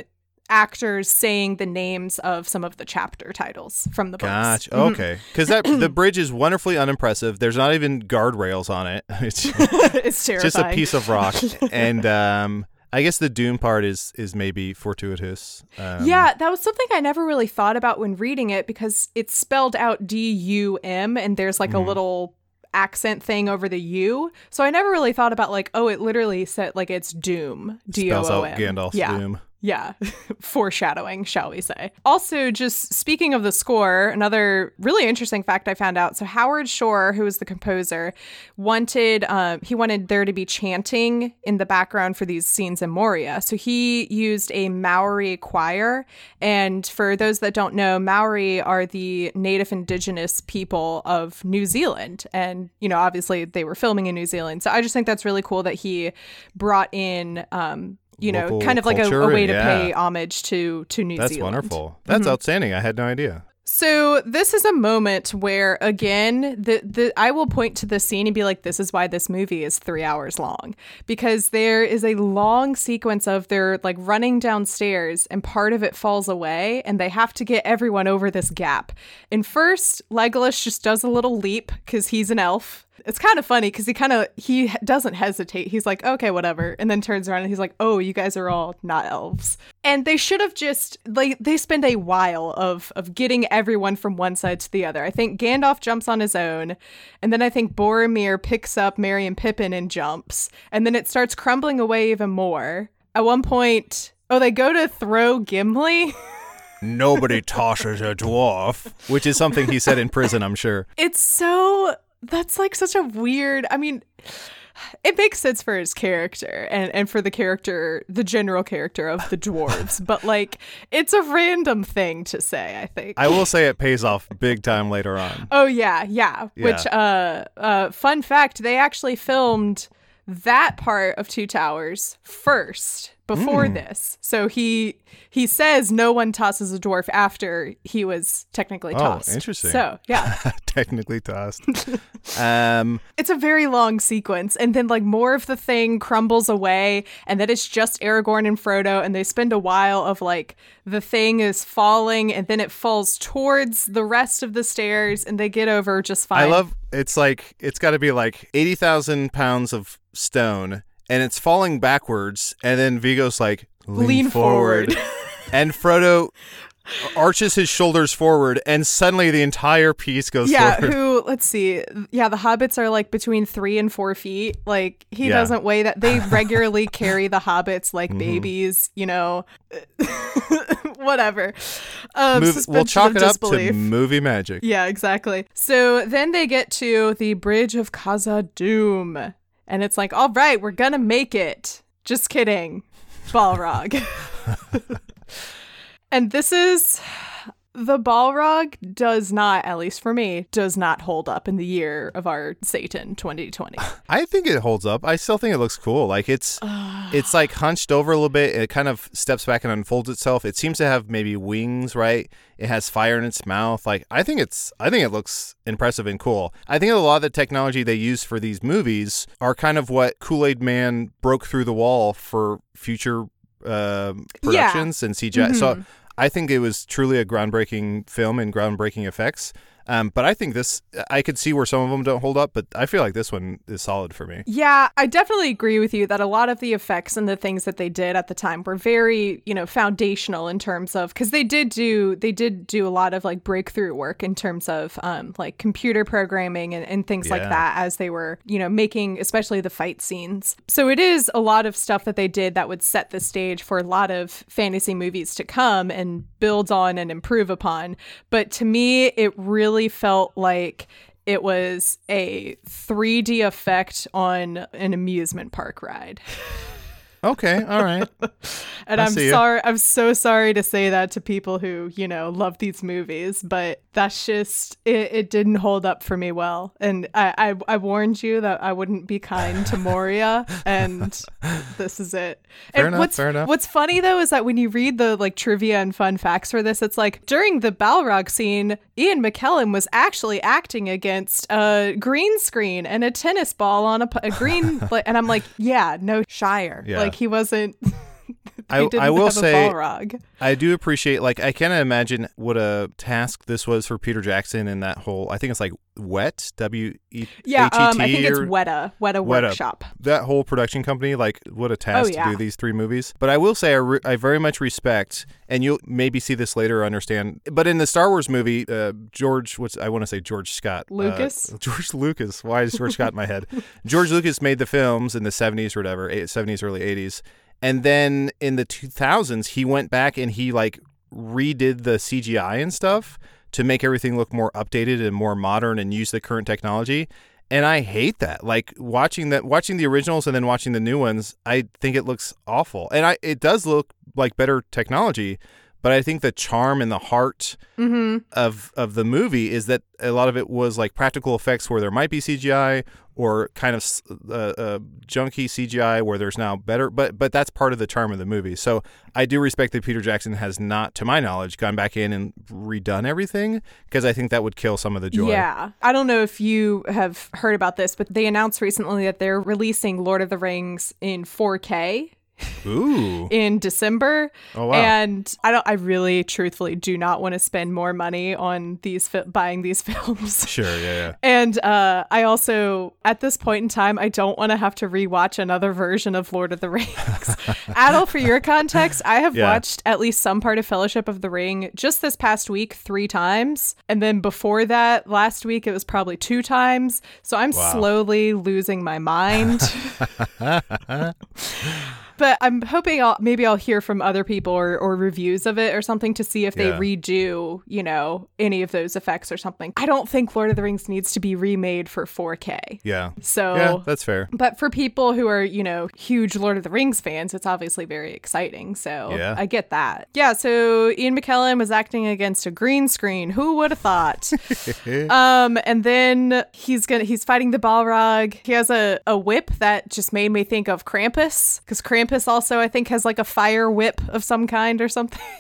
Speaker 2: Actors saying the names of some of the chapter titles from the books.
Speaker 3: Gotcha.
Speaker 2: Mhm.
Speaker 3: Okay, because that the bridge is wonderfully unimpressive. There's not even guardrails on it. It's
Speaker 2: it's terrifying.
Speaker 3: just a piece of rock, and um, I guess the doom part is is maybe fortuitous. Um,
Speaker 2: yeah, that was something I never really thought about when reading it because it's spelled out D U M and there's like
Speaker 3: Mhm.
Speaker 2: a little accent thing over the U. So I never really thought about like, oh, it literally said like it's Doom. D O
Speaker 3: spells
Speaker 2: O
Speaker 3: out
Speaker 2: M.
Speaker 3: Gandalf's
Speaker 2: Yeah.
Speaker 3: doom.
Speaker 2: Yeah, foreshadowing, shall we say. Also, just speaking of the score, another really interesting fact I found out. So, Howard Shore, who was the composer, wanted um, he wanted there to be chanting in the background for these scenes in Moria. So, he used a Maori choir. And for those that don't know, Maori are the native indigenous people of New Zealand. And, you know, obviously they were filming in New Zealand. So, I just think that's really cool that he brought in. Um, you know, kind of like a, a way to
Speaker 3: yeah.
Speaker 2: pay homage to to New
Speaker 3: That's
Speaker 2: Zealand.
Speaker 3: That's wonderful. That's
Speaker 2: Mhm.
Speaker 3: outstanding. I had no idea.
Speaker 2: So this is a moment where again the the I will point to the scene and be like this is why this movie is 3 hours long because there is a long sequence of they're like running downstairs and part of it falls away and they have to get everyone over this gap. And first Legolas just does a little leap cuz he's an elf. It's kind of funny cuz he kind of he doesn't hesitate. He's like okay whatever and then turns around and he's like oh you guys are all not elves. And they should have just like they spend a while of of getting everyone from one side to the other. I think Gandalf jumps on his own, and then I think Boromir picks up Merry and Pippin and jumps, and then it starts crumbling away even more. At one point, oh, they go to throw Gimli.
Speaker 3: Nobody tosses a dwarf, which is something he said in prison, I'm sure.
Speaker 2: It's so that's like such a weird. I mean, it makes sense for his character and and for the character, the general character of the dwarves, but like it's a random thing to say. I think.
Speaker 3: I will say it pays off big time later on.
Speaker 2: Oh yeah, yeah.
Speaker 3: Yeah.
Speaker 2: Which uh uh fun fact, they actually filmed that part of Two Towers first before
Speaker 3: Hmm.
Speaker 2: this. So he he says no one tosses a dwarf after he was technically
Speaker 3: Oh,
Speaker 2: tossed.
Speaker 3: interesting.
Speaker 2: So, yeah.
Speaker 3: Technically tossed. um,
Speaker 2: it's a very long sequence and then like more of the thing crumbles away and then it's just Aragorn and Frodo and they spend a while of like the thing is falling and then it falls towards the rest of the stairs and they get over just fine.
Speaker 3: I love it's like it's got to be like eighty thousand pounds of stone, and it's falling backwards, and then Viggo's like lean,
Speaker 2: Lean
Speaker 3: forward,
Speaker 2: forward.
Speaker 3: and Frodo arches his shoulders forward, and suddenly the entire piece goes
Speaker 2: yeah,
Speaker 3: forward.
Speaker 2: who let's see. Yeah, the hobbits are like between three and four feet. Like he
Speaker 3: Yeah.
Speaker 2: doesn't weigh that. They regularly carry the hobbits like
Speaker 3: Mm-hmm.
Speaker 2: babies, you know. Whatever. Um,
Speaker 3: Move- we'll chalk it up
Speaker 2: disbelief.
Speaker 3: to movie magic.
Speaker 2: Yeah, exactly. So then they get to the bridge of Khazad-dûm, and it's like, all right, we're gonna make it. Just kidding, Balrog. and this is the Balrog does not, at least for me, does not hold up in the year of our Satan 2020.
Speaker 3: I think it holds up. I still think it looks cool. Like it's it's like hunched over a little bit. It kind of steps back and unfolds itself. It seems to have maybe wings, right? It has fire in its mouth. Like I think it's I think it looks impressive and cool. I think a lot of the technology they use for these movies are kind of what Kool-Aid Man broke through the wall for future um productions and CGI. So I think it was truly a groundbreaking film and groundbreaking effects. Um, but I think this, I could see where some of them don't hold up, but I feel like this one is solid for me.
Speaker 2: Yeah, I definitely agree with you that a lot of the effects and the things that they did at the time were very, you know, foundational in terms of because they did do they did do a lot of like breakthrough work in terms of um like computer programming and, and things like that as they were, you know, making especially the fight scenes. So it is a lot of stuff that they did that would set the stage for a lot of fantasy movies to come and build on and improve upon. But to me, it really felt like it was a 3D effect on an amusement park ride.
Speaker 3: Okay, all right.
Speaker 2: and
Speaker 3: I
Speaker 2: I'm sorry. I'm so sorry to say that to people who you know love these movies, but that's just it. It didn't hold up for me well, and I I, I warned you that I wouldn't be kind to Moria, and this is it.
Speaker 3: Fair
Speaker 2: and
Speaker 3: enough,
Speaker 2: What's
Speaker 3: fair enough.
Speaker 2: What's funny though is that when you read the like trivia and fun facts for this, it's like during the Balrog scene, Ian McKellen was actually acting against a green screen and a tennis ball on a green, and I'm like, yeah, no Shire,
Speaker 3: Yeah.
Speaker 2: like he wasn't.
Speaker 3: I- I will say-. I do appreciate like I can't imagine what a task this was for Peter Jackson and that whole I think it's like Wet W E
Speaker 2: Yeah, um, I think it's Weta, Weta. Workshop.
Speaker 3: that whole production company like what a task
Speaker 2: Oh, yeah.
Speaker 3: to do these three movies but i will say I, re- I very much respect and you'll maybe see this later or understand but in the star wars movie uh, george what's i want to say george scott uh,
Speaker 2: Lucas?
Speaker 3: george lucas why is george scott in my head george lucas made the films in the 70s or whatever eight- 70s early 80s and then in the 2000s he went back and he like redid the cgi and stuff to make everything look more updated and more modern and use the current technology and I hate that. Like watching that, watching the originals and then watching the new ones, I think it looks awful. And I, it does look like better technology, but I think the charm and the heart
Speaker 2: Mm-hmm.
Speaker 3: of of the movie is that a lot of it was like practical effects where there might be CGI or kind of uh, uh, junky CGI where there's now better. But but that's part of the charm of the movie. So I do respect that Peter Jackson has not, to my knowledge, gone back in and redone everything because I think that would kill some of the joy.
Speaker 2: Yeah. I don't know if you have heard about this, but they announced recently that they're releasing Lord of the Rings in 4K
Speaker 3: Ooh.
Speaker 2: in December.
Speaker 3: Oh wow.
Speaker 2: And I don't I really truthfully do not want to spend more money on these fi- buying these films.
Speaker 3: Sure, yeah, yeah.
Speaker 2: And uh, I also, at this point in time, I don't want to have to rewatch another version of Lord of the Rings. Adal, for your context, I have
Speaker 3: Yeah.
Speaker 2: watched at least some part of Fellowship of the Ring just this past week three times. And then before that, last week, it was probably two times. So I'm
Speaker 3: Wow.
Speaker 2: slowly losing my mind. But I'm hoping I'll maybe I'll hear from other people or, or reviews of it or something to see if they
Speaker 3: Yeah.
Speaker 2: redo, you know, any of those effects or something. I don't think Lord of the Rings needs to be remade for 4K.
Speaker 3: Yeah.
Speaker 2: So
Speaker 3: Yeah, that's fair.
Speaker 2: but for people who are, you know, huge Lord of the Rings fans, it's obviously very exciting. So
Speaker 3: Yeah.
Speaker 2: I get that. Yeah, so Ian McKellen was acting against a green screen. Who would have thought? um, and then he's gonna he's fighting the Balrog. He has a, a whip that just made me think of Krampus. Because Krampus also I think has like a fire whip of some kind or something.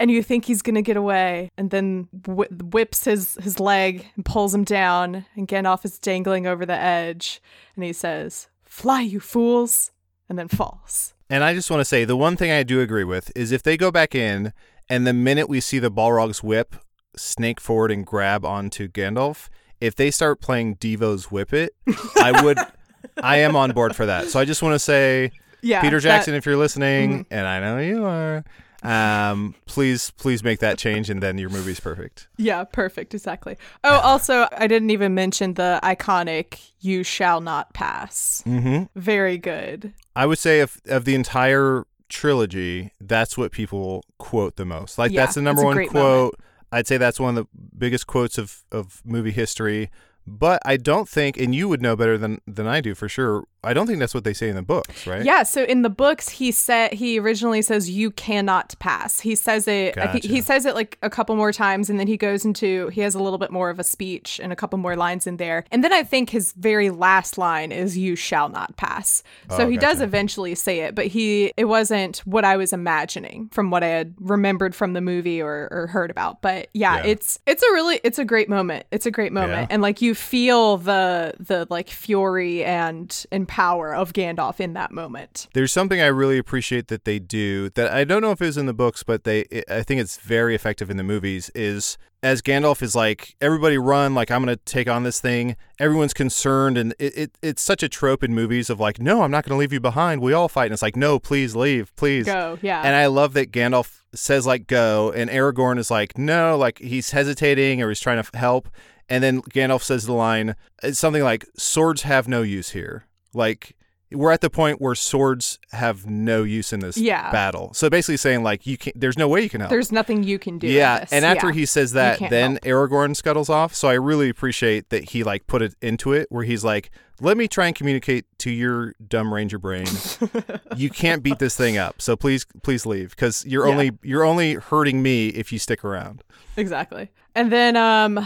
Speaker 2: And you think he's gonna get away, and then wh- whips his his leg and pulls him down, and Gandalf is dangling over the edge, and he says, "Fly, you fools!" and then falls.
Speaker 3: And I just want to say the one thing I do agree with is if they go back in and the minute we see the Balrog's whip snake forward and grab onto Gandalf, if they start playing Devo's Whip It, I would I am on board for that. So I just want to say
Speaker 2: Yeah,
Speaker 3: Peter
Speaker 2: that-
Speaker 3: Jackson, if you're listening, and I know you are, um, please please make that change and then your movie's perfect.
Speaker 2: yeah, perfect, exactly. Oh, also, I didn't even mention the iconic "You shall not pass."
Speaker 3: Mhm.
Speaker 2: Very good.
Speaker 3: I would say of of the entire trilogy, that's what people quote the most. Like
Speaker 2: Yeah,
Speaker 3: that's the number one quote. I'd say that's one of the biggest quotes of, of movie history. But I don't think, and you would know better than than I do for sure. I don't think that's what they say in the books, right?
Speaker 2: Yeah, so in the books, he said he originally says you cannot pass. He says it. I think he says it like a couple more times, and then he goes into he has a little bit more of a speech and a couple more lines in there, and then I think his very last line is "You shall not pass." So
Speaker 3: Oh,
Speaker 2: he does eventually say it, but he it wasn't what I was imagining from what I had remembered from the movie or, or heard about. But yeah,
Speaker 3: Yeah.
Speaker 2: it's it's a really it's a great moment. It's a great moment,
Speaker 3: Yeah.
Speaker 2: and like you feel the the like fury and and power of Gandalf in that moment.
Speaker 3: There's something I really appreciate that they do that I don't know if it was in the books, but they I think it's very effective in the movies. Is as Gandalf is like, everybody run, like I'm gonna take on this thing. Everyone's concerned, and it, it it's such a trope in movies of like, no, I'm not gonna leave you behind. We all fight, and it's like, no, please leave, please.
Speaker 2: Go, yeah.
Speaker 3: And I love that Gandalf says like go, and Aragorn is like no, like he's hesitating or he's trying to help, and then Gandalf says the line, it's something like swords have no use here. Like we're at the point where swords have no use in this
Speaker 2: Yeah.
Speaker 3: battle. So basically saying like you can there's no way you can help.
Speaker 2: There's nothing you can do.
Speaker 3: yeah, and after
Speaker 2: Yeah.
Speaker 3: he says that, then
Speaker 2: help.
Speaker 3: Aragorn scuttles off. So I really appreciate that he like put it into it where he's like, "Let me try and communicate to your dumb ranger brain. you can't beat this thing up. So please, please leave because you're
Speaker 2: Yeah.
Speaker 3: only you're only hurting me if you stick around."
Speaker 2: Exactly. And then um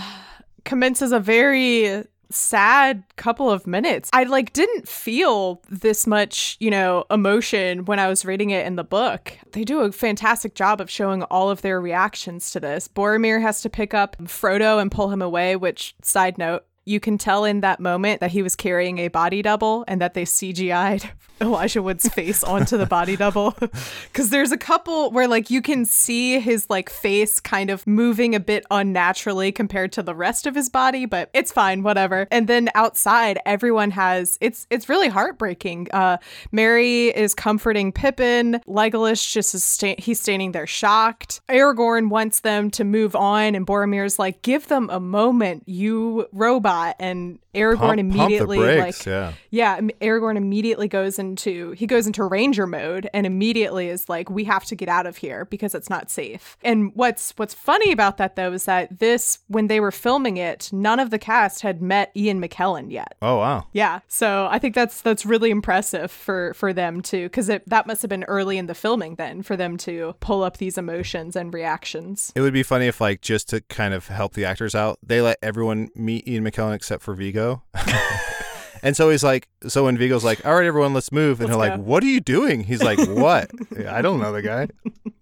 Speaker 2: commences a very sad couple of minutes. I like didn't feel this much, you know, emotion when I was reading it in the book. They do a fantastic job of showing all of their reactions to this. Boromir has to pick up Frodo and pull him away, which side note you can tell in that moment that he was carrying a body double and that they CGI'd Elijah Wood's face onto the body double. Because there's a couple where, like, you can see his, like, face kind of moving a bit unnaturally compared to the rest of his body, but it's fine, whatever. And then outside, everyone has, it's, it's really heartbreaking. Uh, Merry is comforting Pippin. Legolas just is, sta- he's standing there shocked. Aragorn wants them to move on, and Boromir's like, give them a moment, you robot. And Aragorn
Speaker 3: Pump- pump
Speaker 2: immediately,
Speaker 3: brakes,
Speaker 2: like,
Speaker 3: yeah.
Speaker 2: yeah, Aragorn immediately goes into he goes into ranger mode and immediately is like we have to get out of here because it's not safe. And what's what's funny about that though is that this when they were filming it, none of the cast had met Ian McKellen yet.
Speaker 3: Oh wow.
Speaker 2: Yeah, so I think that's that's really impressive for for them too, because that must have been early in the filming then for them to pull up these emotions and reactions.
Speaker 3: It would be funny if, like, just to kind of help the actors out, they let everyone meet Ian McKellen except for Viggo. and so he's like, so when Viggo's like, all right, everyone, let's move. And
Speaker 2: Let's
Speaker 3: they're
Speaker 2: go.
Speaker 3: like, what are you doing? He's like, what? I don't know the guy.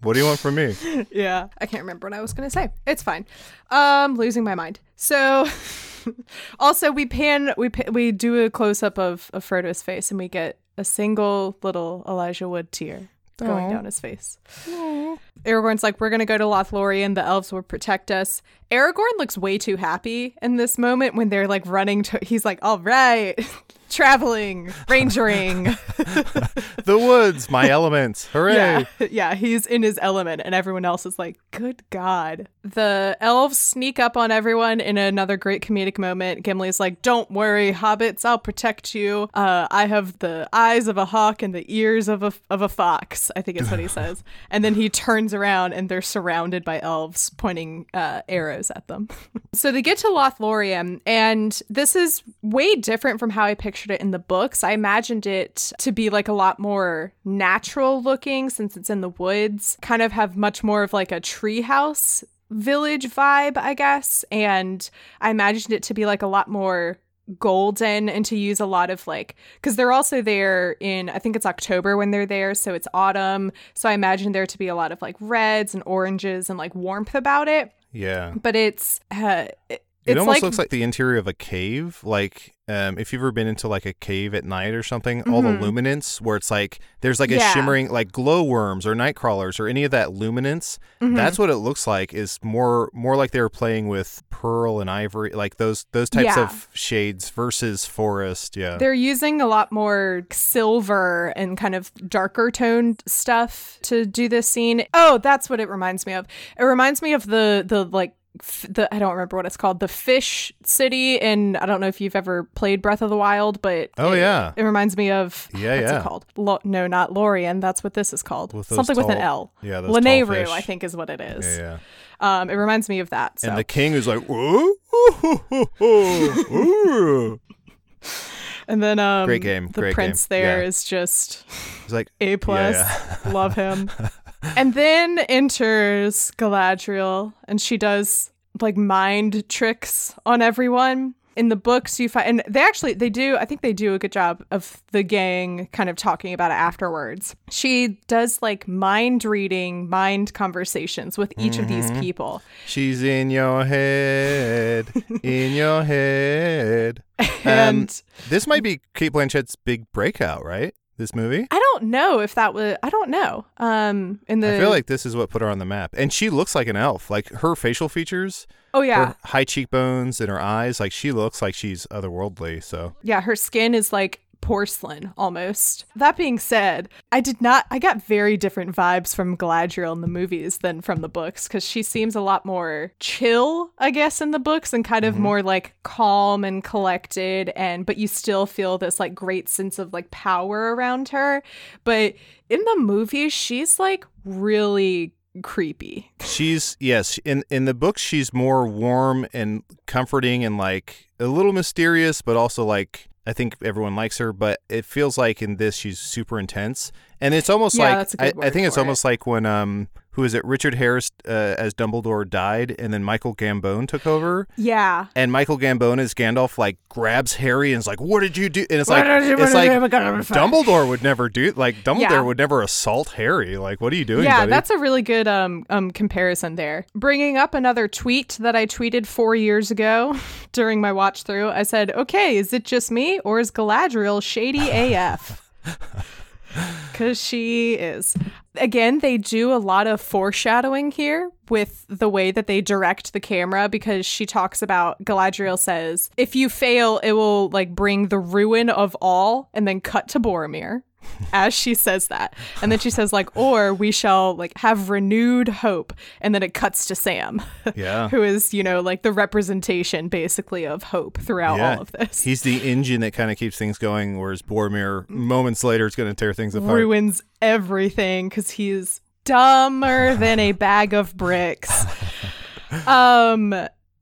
Speaker 3: What do you want from me?
Speaker 2: yeah i can't remember what i was going to say it's fine um losing my mind so also we pan we we do a close-up of, of frodo's face and we get a single little elijah wood tear going
Speaker 3: Aw.
Speaker 2: down his face. Aragorn's like we're gonna go to lothlorien. The elves will protect us. Aragorn looks way too happy in this moment when they're like running to he's like all right traveling rangering
Speaker 3: The woods, my elements. Hooray.
Speaker 2: yeah, yeah, he's in his element, and everyone else is like, "Good God!" The elves sneak up on everyone in another great comedic moment. Gimli's like, "Don't worry, hobbits, I'll protect you. Uh, I have the eyes of a hawk and the ears of a of a fox." I think is what he says. And then he turns around, and they're surrounded by elves pointing uh, arrows at them. so they get to Lothlorien, and this is way different from how I pictured it in the books. I imagined it to be like a lot more natural looking since it's in the woods, kind of have much more of like a treehouse village vibe, I guess. And I imagined it to be like a lot more golden and to use a lot of like because they're also there in i think it's october when they're there so it's autumn so i imagine there to be a lot of like reds and oranges and like warmth about it
Speaker 3: Yeah.
Speaker 2: but it's uh, it,
Speaker 3: almost
Speaker 2: like
Speaker 3: looks like the interior of a cave. Like, um, if you've ever been into like a cave at night or something, all the luminance where it's like there's like a
Speaker 2: Mm-hmm. Yeah.
Speaker 3: shimmering like glowworms or night crawlers or any of that luminance.
Speaker 2: Mm-hmm.
Speaker 3: That's what it looks like. Is more more like they were playing with pearl and ivory, like those those types
Speaker 2: Yeah.
Speaker 3: of shades versus forest. Yeah.
Speaker 2: They're using a lot more silver and kind of darker toned stuff to do this scene. Oh, that's what it reminds me of. It reminds me of the the like the I don't remember what it's called, the fish city in I don't know if you've ever played Breath of the Wild, but
Speaker 3: Oh,
Speaker 2: it,
Speaker 3: yeah.
Speaker 2: it reminds me of
Speaker 3: Yeah,
Speaker 2: what's
Speaker 3: yeah.
Speaker 2: it called? Lo- no, not Lorien. That's what this is called.
Speaker 3: With
Speaker 2: Something with an L.
Speaker 3: yeah,
Speaker 2: Lanayru. I think is what it is.
Speaker 3: yeah, yeah.
Speaker 2: Um, it reminds me of that. So.
Speaker 3: And the king is like.
Speaker 2: And then um,
Speaker 3: Great game,
Speaker 2: The
Speaker 3: great
Speaker 2: prince
Speaker 3: game.
Speaker 2: there
Speaker 3: Yeah.
Speaker 2: is just
Speaker 3: he's like,
Speaker 2: A plus.
Speaker 3: yeah.
Speaker 2: Love him. and then enters Galadriel, and she does like mind tricks on everyone. In the books, you find, and they actually they do. I think they do a good job of the gang kind of talking about it afterwards. She does like mind reading, mind conversations with each of
Speaker 3: Mm-hmm.
Speaker 2: these people.
Speaker 3: She's in your head, in your head.
Speaker 2: And
Speaker 3: this might be Cate Blanchett's big breakout, right? This movie.
Speaker 2: I don't know if that was. I don't know. Um, in the
Speaker 3: I feel like this is what put her on the map. And she looks like an elf. Like her facial features,
Speaker 2: oh yeah,
Speaker 3: her high cheekbones and her eyes, like she looks like she's otherworldly. So
Speaker 2: yeah, her skin is like porcelain almost. That being said, I did not I got very different vibes from Galadriel in the movies than from the books cuz she seems a lot more chill, I guess in the books and kind of mm-hmm. more like calm and collected and but you still feel this like great sense of like power around her. But in the movies, she's like really creepy.
Speaker 3: She's yes, in in the books she's more warm and comforting and like a little mysterious, but also like I think everyone likes her, but it feels like in this she's super intense. And it's almost
Speaker 2: Yeah,
Speaker 3: like I, I think it's
Speaker 2: for it.
Speaker 3: almost like when um who is it Richard Harris uh, as Dumbledore died and then Michael Gambon took over
Speaker 2: Yeah.
Speaker 3: and Michael Gambon as Gandalf like grabs Harry and is like what did you do and it's
Speaker 2: What
Speaker 3: like
Speaker 2: you-
Speaker 3: it's like
Speaker 2: did you- what did you-
Speaker 3: Dumbledore would never do like Dumbledore
Speaker 2: Yeah.
Speaker 3: would never assault Harry like what are you doing
Speaker 2: yeah,
Speaker 3: buddy?
Speaker 2: that's a really good um um comparison there. Bringing up another tweet that I tweeted 4 years ago during my watch through. I said, "Okay, is it just me or is Galadriel shady AF?" Cuz she is. Again, they do a lot of foreshadowing here with the way that they direct the camera because she talks about Galadriel says, "If you fail, it will like bring the ruin of all," and then cut to Boromir as she says that. And then she says like, "Or we shall like have renewed hope." And then it cuts to Sam.
Speaker 3: yeah
Speaker 2: who is, you know, like the representation basically of hope throughout
Speaker 3: yeah
Speaker 2: all of this.
Speaker 3: he's the engine that kind of keeps things going whereas Boromir moments later is going to tear things apart
Speaker 2: ruins everything because he's dumber than a bag of bricks. Um,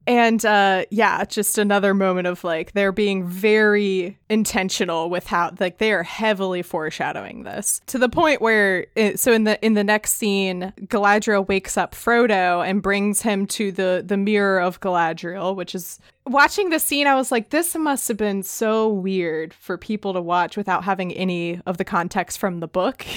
Speaker 2: and uh, yeah, just another moment of like they're being very intentional with how like they are heavily foreshadowing this to the point where it, so in the in the next scene, Galadriel wakes up Frodo and brings him to the the mirror of Galadriel, which is watching the scene i was like this must have been so weird for people to watch without having any of the context from the book.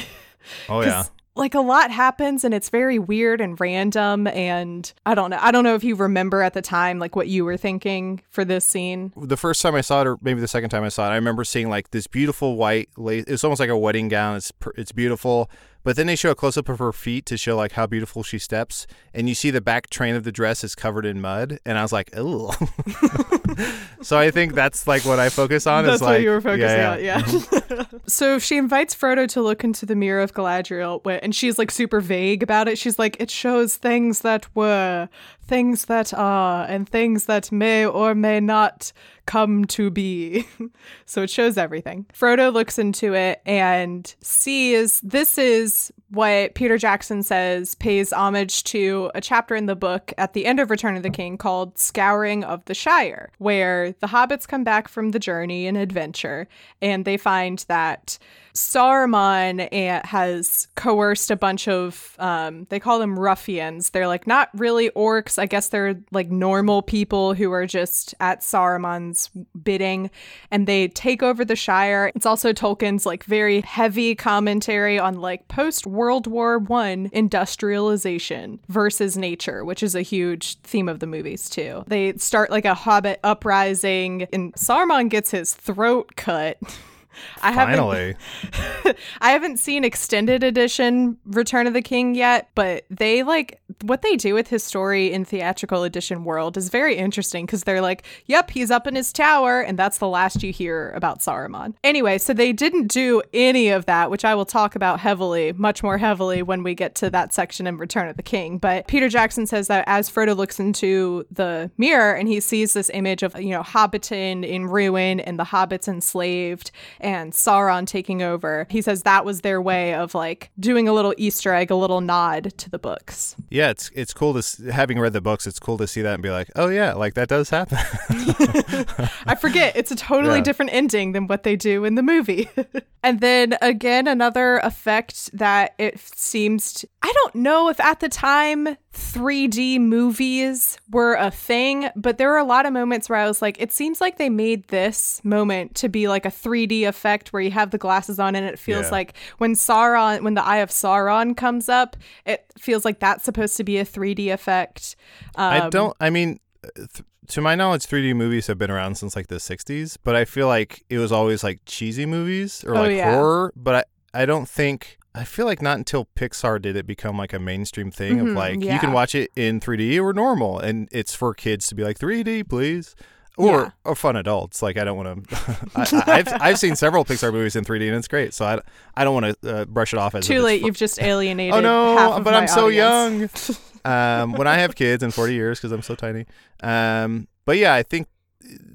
Speaker 3: Oh yeah
Speaker 2: like a lot happens and it's very weird and random and i don't know i don't know if you remember at the time like what you were thinking for this scene
Speaker 3: the first time I saw it, or maybe the second time I saw it, I remember seeing like this beautiful white lace. It's almost like a wedding gown. It's it's beautiful, but then they show a close up of her feet to show like how beautiful she steps, and you see the back train of the dress is covered in mud, and I was like, oh. so I think that's like what I focus on.
Speaker 2: that's
Speaker 3: is like,
Speaker 2: what you were focusing
Speaker 3: yeah, yeah.
Speaker 2: on yeah so she invites frodo to look into the mirror of galadriel and she's like super vague about it she's like it shows things that were things that are and things that may or may not come to be. So it shows everything. Frodo looks into it and sees this is what Peter Jackson says pays homage to a chapter in the book at the end of Return of the King called Scouring of the Shire, where the hobbits come back from the journey and adventure and they find that Saruman eh, has coerced a bunch of, um, they call them ruffians. They're like not really orcs. I guess they're like normal people who are just at Saruman's bidding and they take over the Shire. It's also Tolkien's like very heavy commentary on like post World War One industrialization versus nature, which is a huge theme of the movies too. They start like a hobbit uprising and Saruman gets his throat cut. I haven't I haven't seen extended edition Return of the King yet, but they like what they do with his story in theatrical edition world is very interesting because they're like, yep, he's up in his tower, and that's the last you hear about Saruman. Anyway, so they didn't do any of that, which I will talk about heavily, much more heavily when we get to that section in Return of the King. But Peter Jackson says that as Frodo looks into the mirror and he sees this image of, you know, Hobbiton in ruin and the hobbits enslaved and Sauron taking over, he says that was their way of like doing a little Easter egg, a little nod to the books.
Speaker 3: yeah, it's it's cool to having read the books. It's cool to see that and be like, oh yeah, like that does happen.
Speaker 2: I forget, it's a totally
Speaker 3: Yeah.
Speaker 2: different ending than what they do in the movie. and then again, another effect that it seems I don't know if at the time 3D movies were a thing, but there were a lot of moments where I was like, it seems like they made this moment to be like a 3D effect where you have the glasses on and it feels
Speaker 3: Yeah.
Speaker 2: like when Sauron, when the Eye of Sauron comes up, it feels like that's supposed to be a 3D effect. Um,
Speaker 3: I don't. I mean, th- to my knowledge, 3D movies have been around since like the 60s, but I feel like it was always like cheesy movies or
Speaker 2: Oh,
Speaker 3: like
Speaker 2: yeah.
Speaker 3: horror. But I, I don't think. I feel like not until Pixar did it become like a mainstream thing of
Speaker 2: Mhm,
Speaker 3: like you can watch it in 3D or normal, and it's for kids to be like 3D, please. or
Speaker 2: Yeah.
Speaker 3: or fun adults. Like I don't want to. I've I've seen several Pixar movies in 3D and it's great. So I, I don't want to uh, brush it off as
Speaker 2: Too late. You've just alienated.
Speaker 3: Oh no! but I'm so
Speaker 2: audience.
Speaker 3: young. um, when I have kids in 40 years, because I'm so tiny. Um, but yeah, I think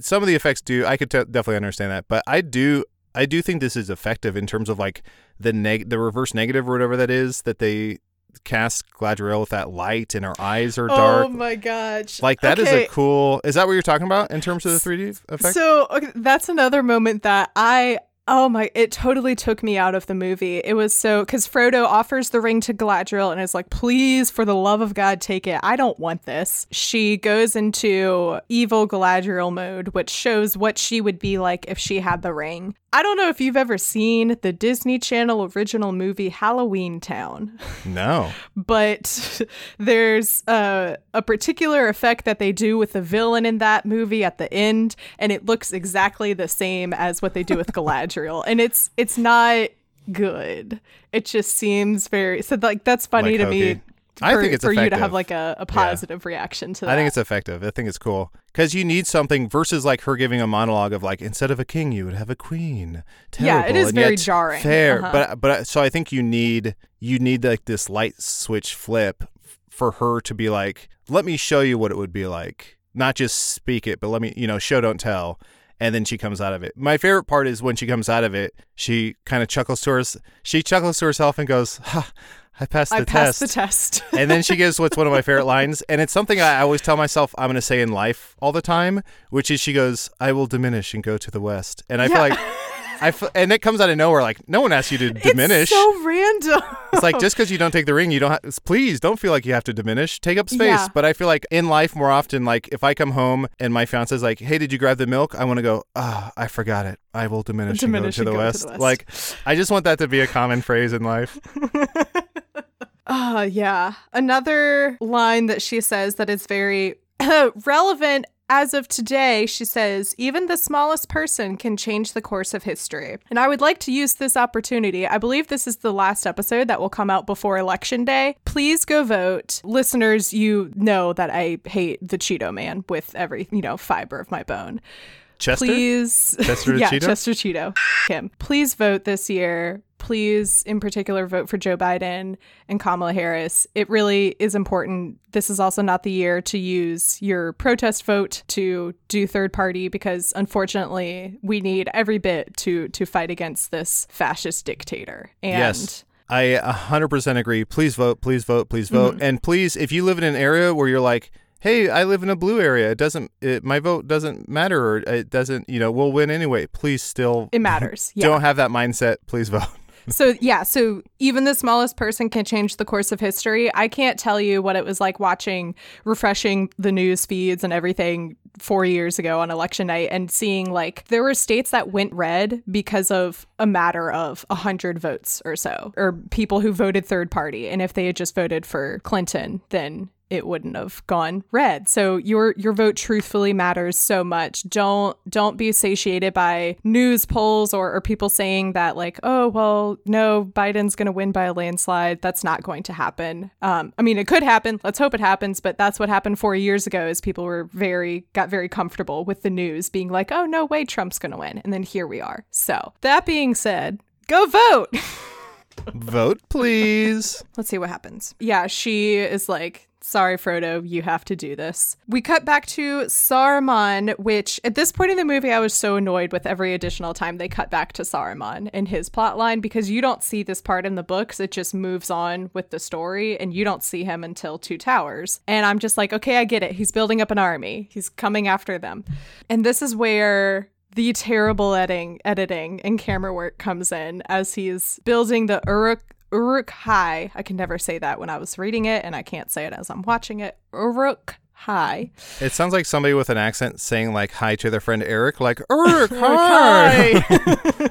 Speaker 3: some of the effects do. I could t- definitely understand that, but I do. I do think this is effective in terms of like the neg- the reverse negative or whatever that is that they cast Galadriel with that light and her eyes are dark.
Speaker 2: Oh my gosh!
Speaker 3: like that is
Speaker 2: Okay,
Speaker 3: a cool. Is that what you're talking about in terms of the 3D effect?
Speaker 2: So okay, that's another moment that I oh my it totally took me out of the movie. It was so cuz Frodo offers the ring to Galadriel and is like, "Please for the love of God, take it. I don't want this." She goes into evil Galadriel mode, which shows what she would be like if she had the ring. I don't know if you've ever seen the Disney Channel original movie Halloween Town
Speaker 3: no.
Speaker 2: but there's a, a particular effect that they do with the villain in that movie at the end and it looks exactly the same as what they do with galadriel and it's it's not good it just seems very so like that's funny
Speaker 3: Like
Speaker 2: to me
Speaker 3: hokey. I
Speaker 2: for,
Speaker 3: think it's
Speaker 2: for you to have like a, a positive reaction to that
Speaker 3: I think it's effective. I think it's cool because you need something versus like her giving a monologue of like instead of a king you would have a queen.
Speaker 2: Yeah, it
Speaker 3: Terrible,
Speaker 2: is very jarring.
Speaker 3: Fair,
Speaker 2: Uh-huh.
Speaker 3: but but so I think you need you need like this light switch flip for her to be like, let me show you what it would be like. Not just speak it, but let me you know show don't tell. And then she comes out of it. My favorite part is when she comes out of it, she kind of chuckles to her. She chuckles to herself and goes, ha, "I passed the
Speaker 2: i passed
Speaker 3: test."
Speaker 2: the test
Speaker 3: and then she gives what's one of my favorite lines, and it's something I always tell myself I'm going to say in life all the time, which is she goes, "I will diminish and go to the west," and I feel like I f- and it comes out of nowhere. Like no one asks you to diminish.
Speaker 2: it's so random
Speaker 3: It's like just because you don't take the ring, you don't. Ha- please don't feel like you have to diminish. Take up space.
Speaker 2: Yeah.
Speaker 3: But I feel like in life more often, like if I come home and my fiance's like, "Hey, did you grab the milk?" I want to go. Ah, I forgot it. I will diminish,
Speaker 2: Diminish
Speaker 3: and, go, to
Speaker 2: and
Speaker 3: the
Speaker 2: go to the west.
Speaker 3: Like I just want that to be a common phrase in life.
Speaker 2: Ah, yeah. Another line that she says that is very relevant as of today, she says, even the smallest person can change the course of history. And I would like to use this opportunity. I believe this is the last episode that will come out before Election Day. Please go vote. Listeners, you know that I hate the Cheeto Man with every, you know, fiber of my bone.
Speaker 3: Chester.
Speaker 2: Please.
Speaker 3: Chester
Speaker 2: yeah,
Speaker 3: Cheeto?
Speaker 2: Chester Cheeto. Him. Please vote this year. Please, in particular, vote for Joe Biden and Kamala Harris. It really is important. This is also not the year to use your protest vote to do third party because unfortunately we need every bit to to fight against this fascist dictator. And
Speaker 3: Yes. I 100% agree. Please vote, please vote, please vote.
Speaker 2: Mm-hmm.
Speaker 3: And please, if you live in an area where you're like, hey, I live in a blue area, it doesn't, it, my vote doesn't matter, or it doesn't, you know, we'll win anyway. Please still
Speaker 2: it matters. Yeah.
Speaker 3: don't have that mindset. Please vote.
Speaker 2: So yeah, so even the smallest person can change the course of history. I can't tell you what it was like watching refreshing the news feeds and everything 4 years ago on election night and seeing like there were states that went red because of a matter of 100 votes or so or people who voted third party and if they had just voted for Clinton then it wouldn't have gone red. So your your vote truthfully matters so much. Don't don't be satiated by news polls or, or people saying that like, oh well, no, Biden's gonna win by a landslide. That's not going to happen. Um, I mean, it could happen. Let's hope it happens. But that's what happened four years ago. Is people were very got very comfortable with the news being like, oh no way, Trump's gonna win, and then here we are. So that being said, go vote.
Speaker 3: vote, please.
Speaker 2: Let's see what happens. Yeah, she is like, sorry, Frodo, you have to do this. We cut back to Saruman, which at this point in the movie, I was so annoyed with every additional time they cut back to Saruman and his plotline because you don't see this part in the books. It just moves on with the story and you don't see him until Two Towers. And I'm just like, okay, I get it. He's building up an army, he's coming after them. And this is where the terrible editing, editing and camera work comes in as he's building the Uruk Uruk Hai. I can never say that when I was reading it, and I can't say it as I'm watching it. Uruk Hai.
Speaker 3: It sounds like somebody with an accent saying like hi to their friend Eric, like Eric, hi.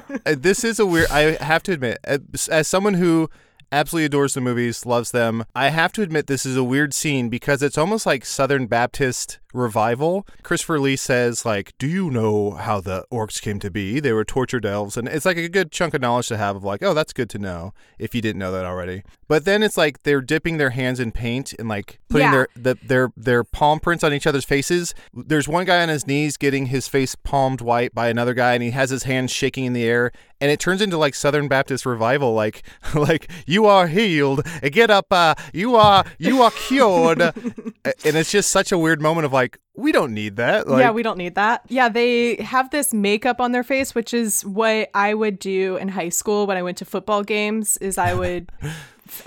Speaker 3: Uh, this is a weird. I have to admit, as, as someone who absolutely adores the movies, loves them, I have to admit this is a weird scene because it's almost like Southern Baptist revival. Christopher Lee says, like, do you know how the orcs came to be? They were tortured elves. And it's like a good chunk of knowledge to have of like, oh, that's good to know if you didn't know that already. But then it's like they're dipping their hands in paint and like putting
Speaker 2: Yeah.
Speaker 3: their the, their their palm prints on each other's faces. There's one guy on his knees getting his face palmed white by another guy, and he has his hands shaking in the air, and it turns into like Southern Baptist revival, like like you are healed, get up, uh, you are you are cured, and it's just such a weird moment of like we don't need that. Like,
Speaker 2: yeah, we don't need that. Yeah, they have this makeup on their face, which is what I would do in high school when I went to football games. Is I would.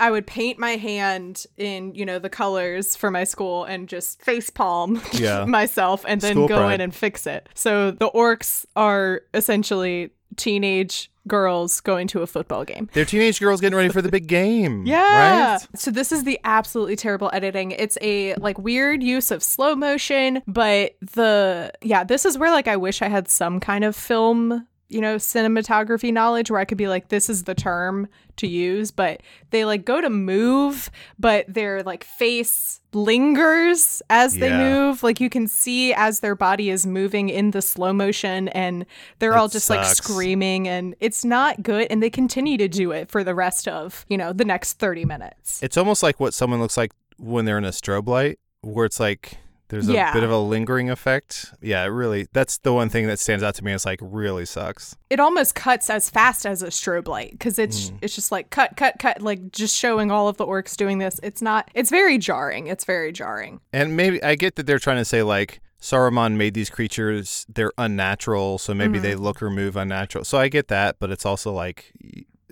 Speaker 2: I would paint my hand in, you know, the colors for my school and just face palm
Speaker 3: Yeah.
Speaker 2: myself and then
Speaker 3: School
Speaker 2: go
Speaker 3: pride.
Speaker 2: in and fix it. So the orcs are essentially teenage girls going to a football game.
Speaker 3: they're teenage girls getting ready for the big game.
Speaker 2: Yeah.
Speaker 3: right?
Speaker 2: So this is the absolutely terrible editing. It's a like weird use of slow motion, but the yeah, this is where like I wish I had some kind of film, you know, cinematography knowledge where I could be like this is the term to use, but they like go to move, but their like face lingers as they
Speaker 3: Yeah.
Speaker 2: move. Like you can see as their body is moving in the slow motion and they're all just like screaming and it's not good and they continue to do it for the rest of, you know, the next 30 minutes.
Speaker 3: It's almost like what someone looks like when they're in a strobe light, where it's like there's a
Speaker 2: Yeah.
Speaker 3: bit of a lingering effect. Yeah, it really. That's the one thing that stands out to me. It's like really sucks.
Speaker 2: It almost cuts as fast as a strobe light cuz it's
Speaker 3: Hmm.
Speaker 2: it's just like cut cut cut like just showing all of the orcs doing this. It's not it's very jarring. It's very jarring.
Speaker 3: And maybe I get that they're trying to say like Saruman made these creatures they're unnatural, so maybe they look or move unnatural. So I get that, but it's also like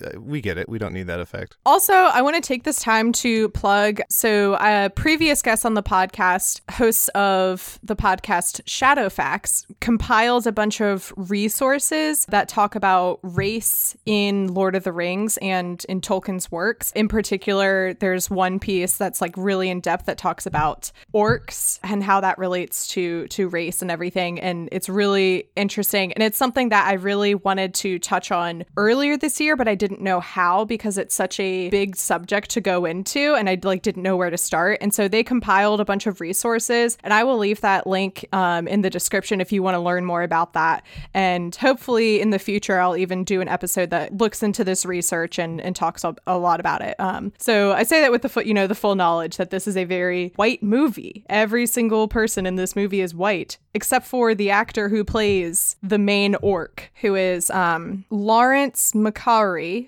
Speaker 3: Uh, we get it. We don't need that effect.
Speaker 2: Also, I want to take this time to plug. So, a previous guest on the podcast, hosts of the podcast Shadow Facts, compiled a bunch of resources that talk about race in Lord of the Rings and in Tolkien's works. In particular, there's one piece that's like really in depth that talks about orcs and how that relates to to race and everything. And it's really interesting. And it's something that I really wanted to touch on earlier this year, but I didn't know how because it's such a big subject to go into and I like didn't know where to start. And so they compiled a bunch of resources and I will leave that link um, in the description if you want to learn more about that. And hopefully in the future, I'll even do an episode that looks into this research and, and talks a, a lot about it. Um, so I say that with the foot, you know, the full knowledge that this is a very white movie. Every single person in this movie is white, except for the actor who plays the main orc, who is um, Lawrence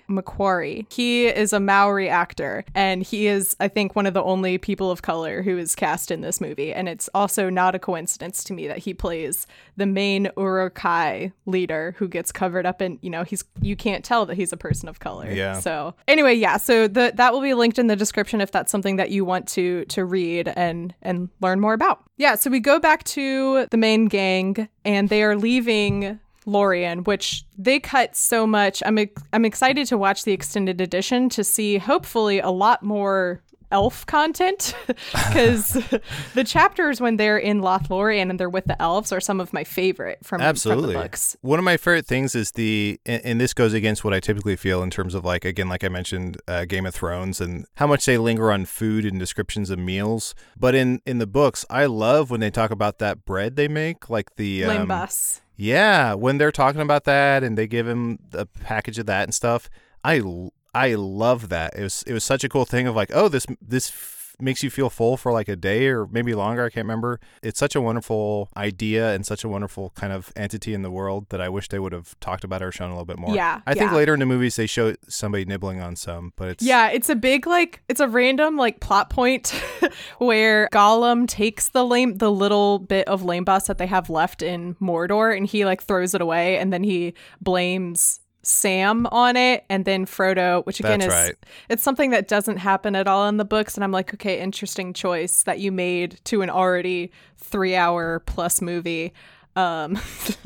Speaker 2: Makoare. Makoare. He is a Maori actor, and he is, I think, one of the only people of color who is cast in this movie. And it's also not a coincidence to me that he plays the main Uruk Hai leader who gets covered up in, you know, he's you can't tell that he's a person of color.
Speaker 3: Yeah.
Speaker 2: So anyway, yeah. So the that will be linked in the description if that's something that you want to to read and and learn more about. Yeah. So we go back to the main gang, and they are leaving Lorien, which they cut so much. I'm ex- I'm excited to watch the extended edition to see hopefully a lot more elf content because the chapters when they're in Lothlorien and they're with the elves are some of my favorite from, from
Speaker 3: Absolutely.
Speaker 2: the books.
Speaker 3: One of my favorite things is the, and, and this goes against what I typically feel in terms of like, again, like I mentioned, uh, Game of Thrones and how much they linger on food and descriptions of meals. But in, in the books, I love when they talk about that bread they make, like the, um,
Speaker 2: lembas.
Speaker 3: Yeah, when they're talking about that and they give him a package of that and stuff. I I love that. It was, it was such a cool thing of like, oh, this, this, makes you feel full for like a day or maybe longer i can't remember. It's such a wonderful idea and such a wonderful kind of entity in the world that i wish they would have talked about or shown a little bit more.
Speaker 2: Yeah,
Speaker 3: i think later in the movies they show somebody nibbling on some but it's
Speaker 2: Yeah, it's a big like it's a random like plot point where Gollum takes the lame the little bit of lembas that they have left in Mordor and he like throws it away and then he blames Sam on it and then Frodo, which again
Speaker 3: That's
Speaker 2: is
Speaker 3: right.
Speaker 2: it's something that doesn't happen at all in the books and I'm like, okay, interesting choice that you made to an already 3-hour plus movie. Um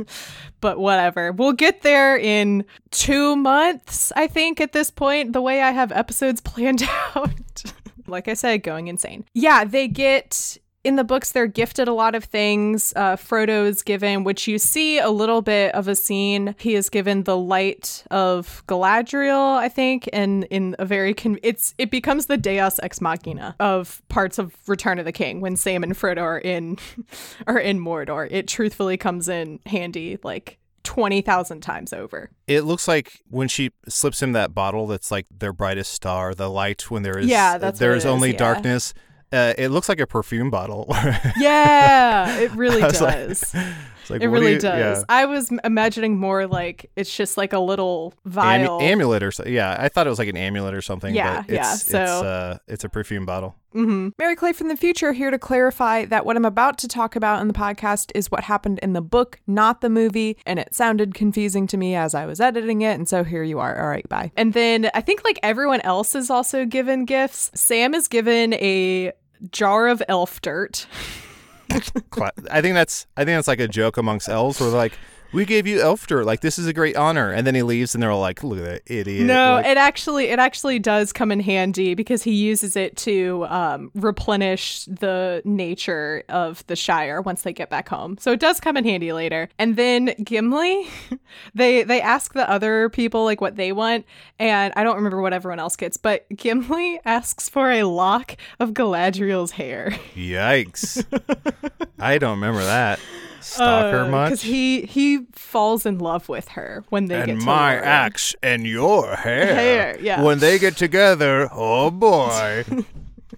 Speaker 2: but whatever. We'll get there in 2 months, I think at this point, the way I have episodes planned out. like I said, going insane. Yeah, they get in the books they're gifted a lot of things. Uh, Frodo is given, which you see a little bit of a scene. He is given the light of Galadriel, I think, and in a very con- it's it becomes the Deus ex machina of parts of Return of the King when Sam and Frodo are in are in Mordor. It truthfully comes in handy, like 20,000 times over.
Speaker 3: It looks like when she slips him that bottle that's like their brightest star, the light when there is
Speaker 2: Yeah, that's
Speaker 3: there is
Speaker 2: is,
Speaker 3: only
Speaker 2: yeah.
Speaker 3: darkness. Uh, it looks like a perfume bottle.
Speaker 2: Yeah, it really
Speaker 3: was like-
Speaker 2: does.
Speaker 3: Like,
Speaker 2: it really
Speaker 3: you-
Speaker 2: does.
Speaker 3: yeah.
Speaker 2: I was imagining more like it's just like a little
Speaker 3: Am-
Speaker 2: vial.
Speaker 3: amulet or so. Yeah, I thought it was like an amulet or something.
Speaker 2: Yeah,
Speaker 3: but it's,
Speaker 2: yeah,
Speaker 3: it's,
Speaker 2: so-
Speaker 3: uh, it's a perfume bottle.
Speaker 2: hmm Mary Clay from the future here to clarify that what I'm about to talk about in the podcast is what happened in the book, not the movie, and it sounded confusing to me as I was editing it, and so here you are. All right, bye. And then I think like everyone else is also given gifts. Sam is given a jar of elf dirt.
Speaker 3: I think that's I think that's like a joke amongst elves where like, "We gave you elf dirt. Like this is a great honor." And then he leaves, and they're all like, "Look at that idiot."
Speaker 2: No,
Speaker 3: Like,
Speaker 2: it actually it actually does come in handy because he uses it to um, replenish the nature of the Shire once they get back home. So it does come in handy later. And then Gimli, they they ask the other people like what they want, and I don't remember what everyone else gets, but Gimli asks for a lock of Galadriel's hair.
Speaker 3: Yikes! I don't remember that. Stalker much?
Speaker 2: Because Uh, he he falls in love with her when they get
Speaker 3: and
Speaker 2: to
Speaker 3: my
Speaker 2: Lorien.
Speaker 3: axe and your hair.
Speaker 2: Hair, yeah.
Speaker 3: When they get together, oh boy.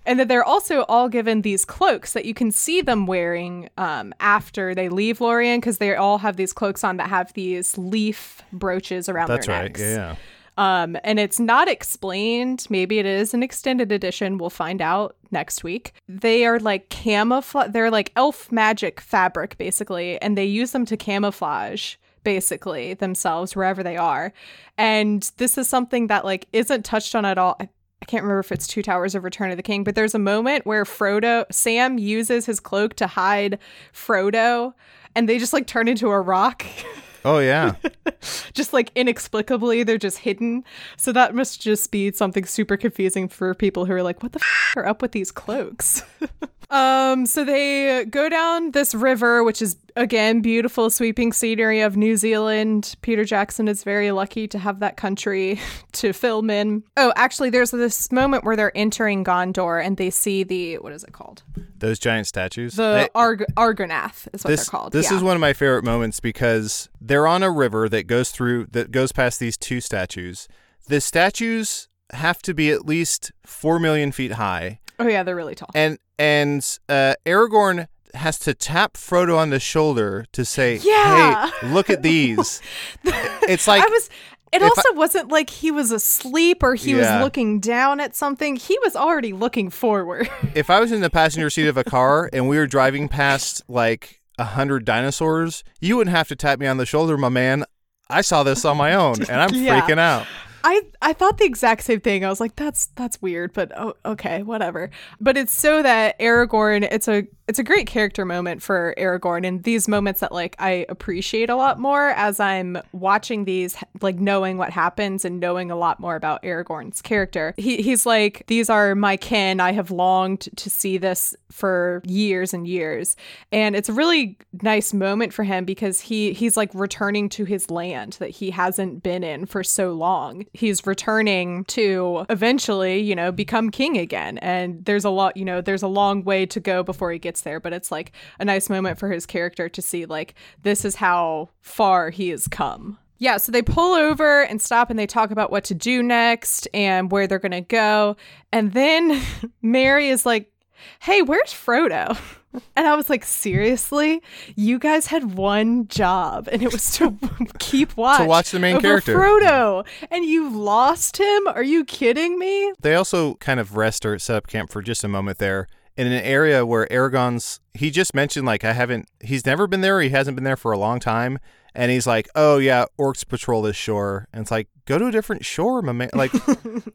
Speaker 2: And then they're also all given these cloaks that you can see them wearing um, after they leave Lorien because they all have these cloaks on that have these leaf brooches around
Speaker 3: That's
Speaker 2: their
Speaker 3: right.
Speaker 2: necks.
Speaker 3: Yeah.
Speaker 2: Um, and it's not explained. Maybe it is an extended edition. We'll find out next week. They are like camouflage. They're like elf magic fabric, basically, and they use them to camouflage basically themselves wherever they are. And this is something that like isn't touched on at all. I, I can't remember if it's Two Towers of Return of the King, but there's a moment where Frodo, Sam uses his cloak to hide Frodo, and they just like turn into a rock.
Speaker 3: Oh yeah.
Speaker 2: just like inexplicably they're just hidden so that must just be something super confusing for people who are like what the f- are up with these cloaks um so they go down this river which is again beautiful sweeping scenery of new zealand peter jackson is very lucky to have that country to film in oh actually there's this moment where they're entering gondor and they see the what is it called
Speaker 3: Those giant statues.
Speaker 2: the
Speaker 3: I-
Speaker 2: Arg- argonath is what
Speaker 3: this,
Speaker 2: they're called
Speaker 3: This
Speaker 2: yeah.
Speaker 3: is one of my favorite moments because they're on a river that goes through that goes past these two statues. The statues have to be at least four million feet high,
Speaker 2: oh yeah they're really tall
Speaker 3: and and uh, Aragorn has to tap Frodo on the shoulder to say,
Speaker 2: Yeah.
Speaker 3: "Hey, look at these." it's like
Speaker 2: I was. It also wasn't like he was asleep or he
Speaker 3: Yeah.
Speaker 2: was looking down at something. He was already looking forward.
Speaker 3: if I was in the passenger seat of a car and we were driving past like a hundred dinosaurs, you wouldn't have to tap me on the shoulder, my man. I saw this on my own, and I'm
Speaker 2: Yeah.
Speaker 3: freaking out.
Speaker 2: I I thought the exact same thing. I was like, that's that's weird, but oh, okay, whatever. But it's so that Aragorn. It's a it's a great character moment for Aragorn, and these moments that like I appreciate a lot more as I'm watching these, like knowing what happens and knowing a lot more about Aragorn's character. He he's like, these are my kin. I have longed to see this for years and years, and it's a really nice moment for him because he he's like returning to his land that he hasn't been in for so long. He's returning to eventually, you know, become king again. And there's a lot, you know, there's a long way to go before he gets there, but it's like a nice moment for his character to see like this is how far he has come. Yeah, so they pull over and stop and they talk about what to do next and where they're going to go. And then Merry is like, "Hey, where's Frodo?" And I was like, seriously? You guys had one job, and it was to keep watch.
Speaker 3: To watch the main character.
Speaker 2: Frodo. And you lost him? Are you kidding me?
Speaker 3: They also kind of rest or set up camp for just a moment there in an area where Aragorn's. He just mentioned like I haven't. He's never been there. He hasn't been there for a long time. And he's like, "Oh yeah, orcs patrol this shore." And it's like, go to a different shore, my man. Like,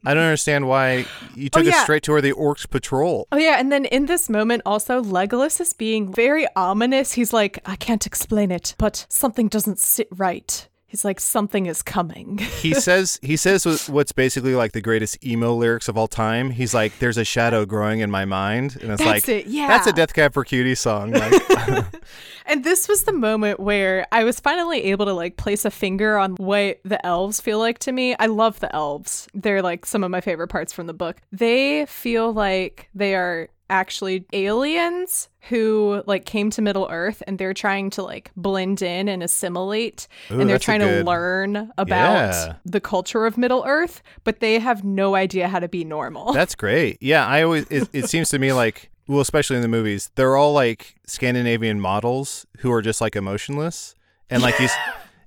Speaker 3: I don't understand why you oh, took us
Speaker 2: Oh, yeah.
Speaker 3: straight to where the orcs patrol.
Speaker 2: Oh, yeah. And then in this moment, also, Legolas is being very ominous. He's like, I can't explain it, but something doesn't sit right He's like, something is coming.
Speaker 3: he says he says what's basically like the greatest emo lyrics of all time. He's like, "There's a shadow growing in my mind," and it's
Speaker 2: That's
Speaker 3: like,
Speaker 2: it, yeah.
Speaker 3: that's a Death Cab for Cutie song. Like,
Speaker 2: And this was the moment where I was finally able to like place a finger on what the elves feel like to me. I love the elves. They're like some of my favorite parts from the book. They feel like they are actually aliens who like came to Middle Earth and they're trying to like blend in and assimilate
Speaker 3: Ooh,
Speaker 2: and they're trying to learn about
Speaker 3: Yeah.
Speaker 2: the culture of Middle Earth, but they have no idea how to be normal.
Speaker 3: That's great. Yeah, I always it, it seems to me like well, especially in the movies, they're all like Scandinavian models who are just like emotionless and like these.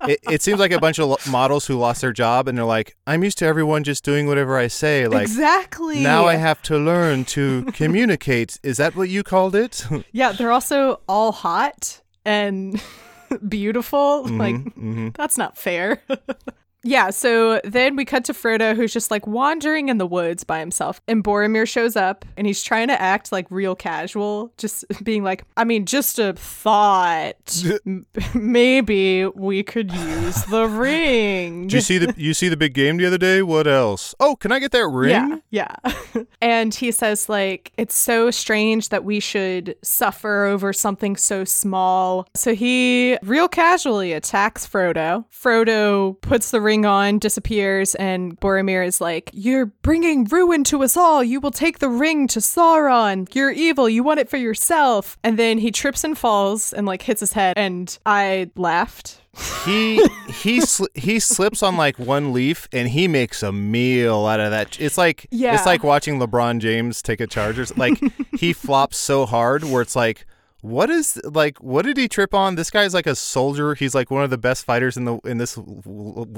Speaker 3: It, it seems like a bunch of models who lost their job and they're like, I'm used to everyone just doing whatever I say. Like
Speaker 2: exactly.
Speaker 3: now I have to learn to communicate. Is that what you called it?
Speaker 2: Yeah, they're also all hot and beautiful. Like,
Speaker 3: mhm.
Speaker 2: that's not fair. yeah, so then we cut to Frodo, who's just like wandering in the woods by himself. And Boromir shows up and he's trying to act like real casual, just being like, I mean, just a thought. Maybe we could use the ring.
Speaker 3: Did you see the you see the big game the other day? What else? Oh, can I get that ring?
Speaker 2: Yeah, yeah. and he says like it's so strange that we should suffer over something so small. So he real casually attacks Frodo. Frodo puts the ring on, disappears, and Boromir is like, "You're bringing ruin to us all. You will take the ring to Sauron. You're evil. You want it for yourself." And then he trips and falls and like hits his head, and I laughed.
Speaker 3: he he sli- he slips on like one leaf and he makes a meal out of that. It's like
Speaker 2: Yeah.
Speaker 3: it's like watching LeBron James take a Chargers. Like he flops so hard where it's like what is like what did he trip on? This guy's like a soldier. He's like one of the best fighters in the in this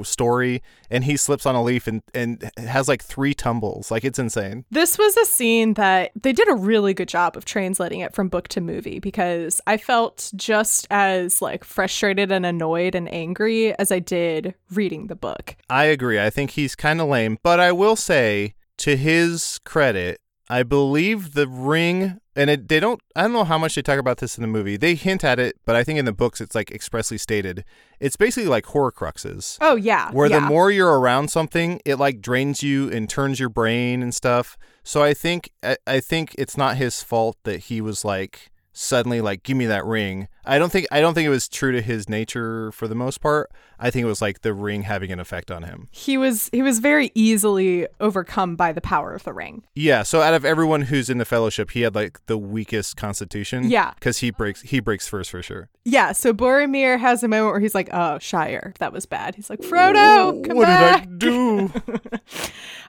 Speaker 3: story and he slips on a leaf and and has like 3 tumbles. Like it's insane.
Speaker 2: This was a scene that they did a really good job of translating it from book to movie because I felt just as like frustrated and annoyed and angry as I did reading the book.
Speaker 3: I agree. I think he's kind of lame, but I will say to his credit, I believe the ring and it, they don't I don't know how much they talk about this in the movie. They hint at it, but I think in the books it's like expressly stated. It's basically like horcruxes.
Speaker 2: Oh yeah.
Speaker 3: Where
Speaker 2: yeah.
Speaker 3: the more you're around something, it like drains you and turns your brain and stuff. So I think I, I think it's not his fault that he was like suddenly like give me that ring. I don't think I don't think it was true to his nature for the most part. I think it was like the ring having an effect on him.
Speaker 2: he was he was very easily overcome by the power of the ring.
Speaker 3: Yeah, so out of everyone who's in the fellowship, he had like the weakest constitution.
Speaker 2: Yeah.
Speaker 3: Cuz he breaks he breaks first for sure.
Speaker 2: Yeah, so Boromir has a moment where he's like, "Oh, Shire, that was bad." He's like, "Frodo, come on.
Speaker 3: what
Speaker 2: back."
Speaker 3: did I do?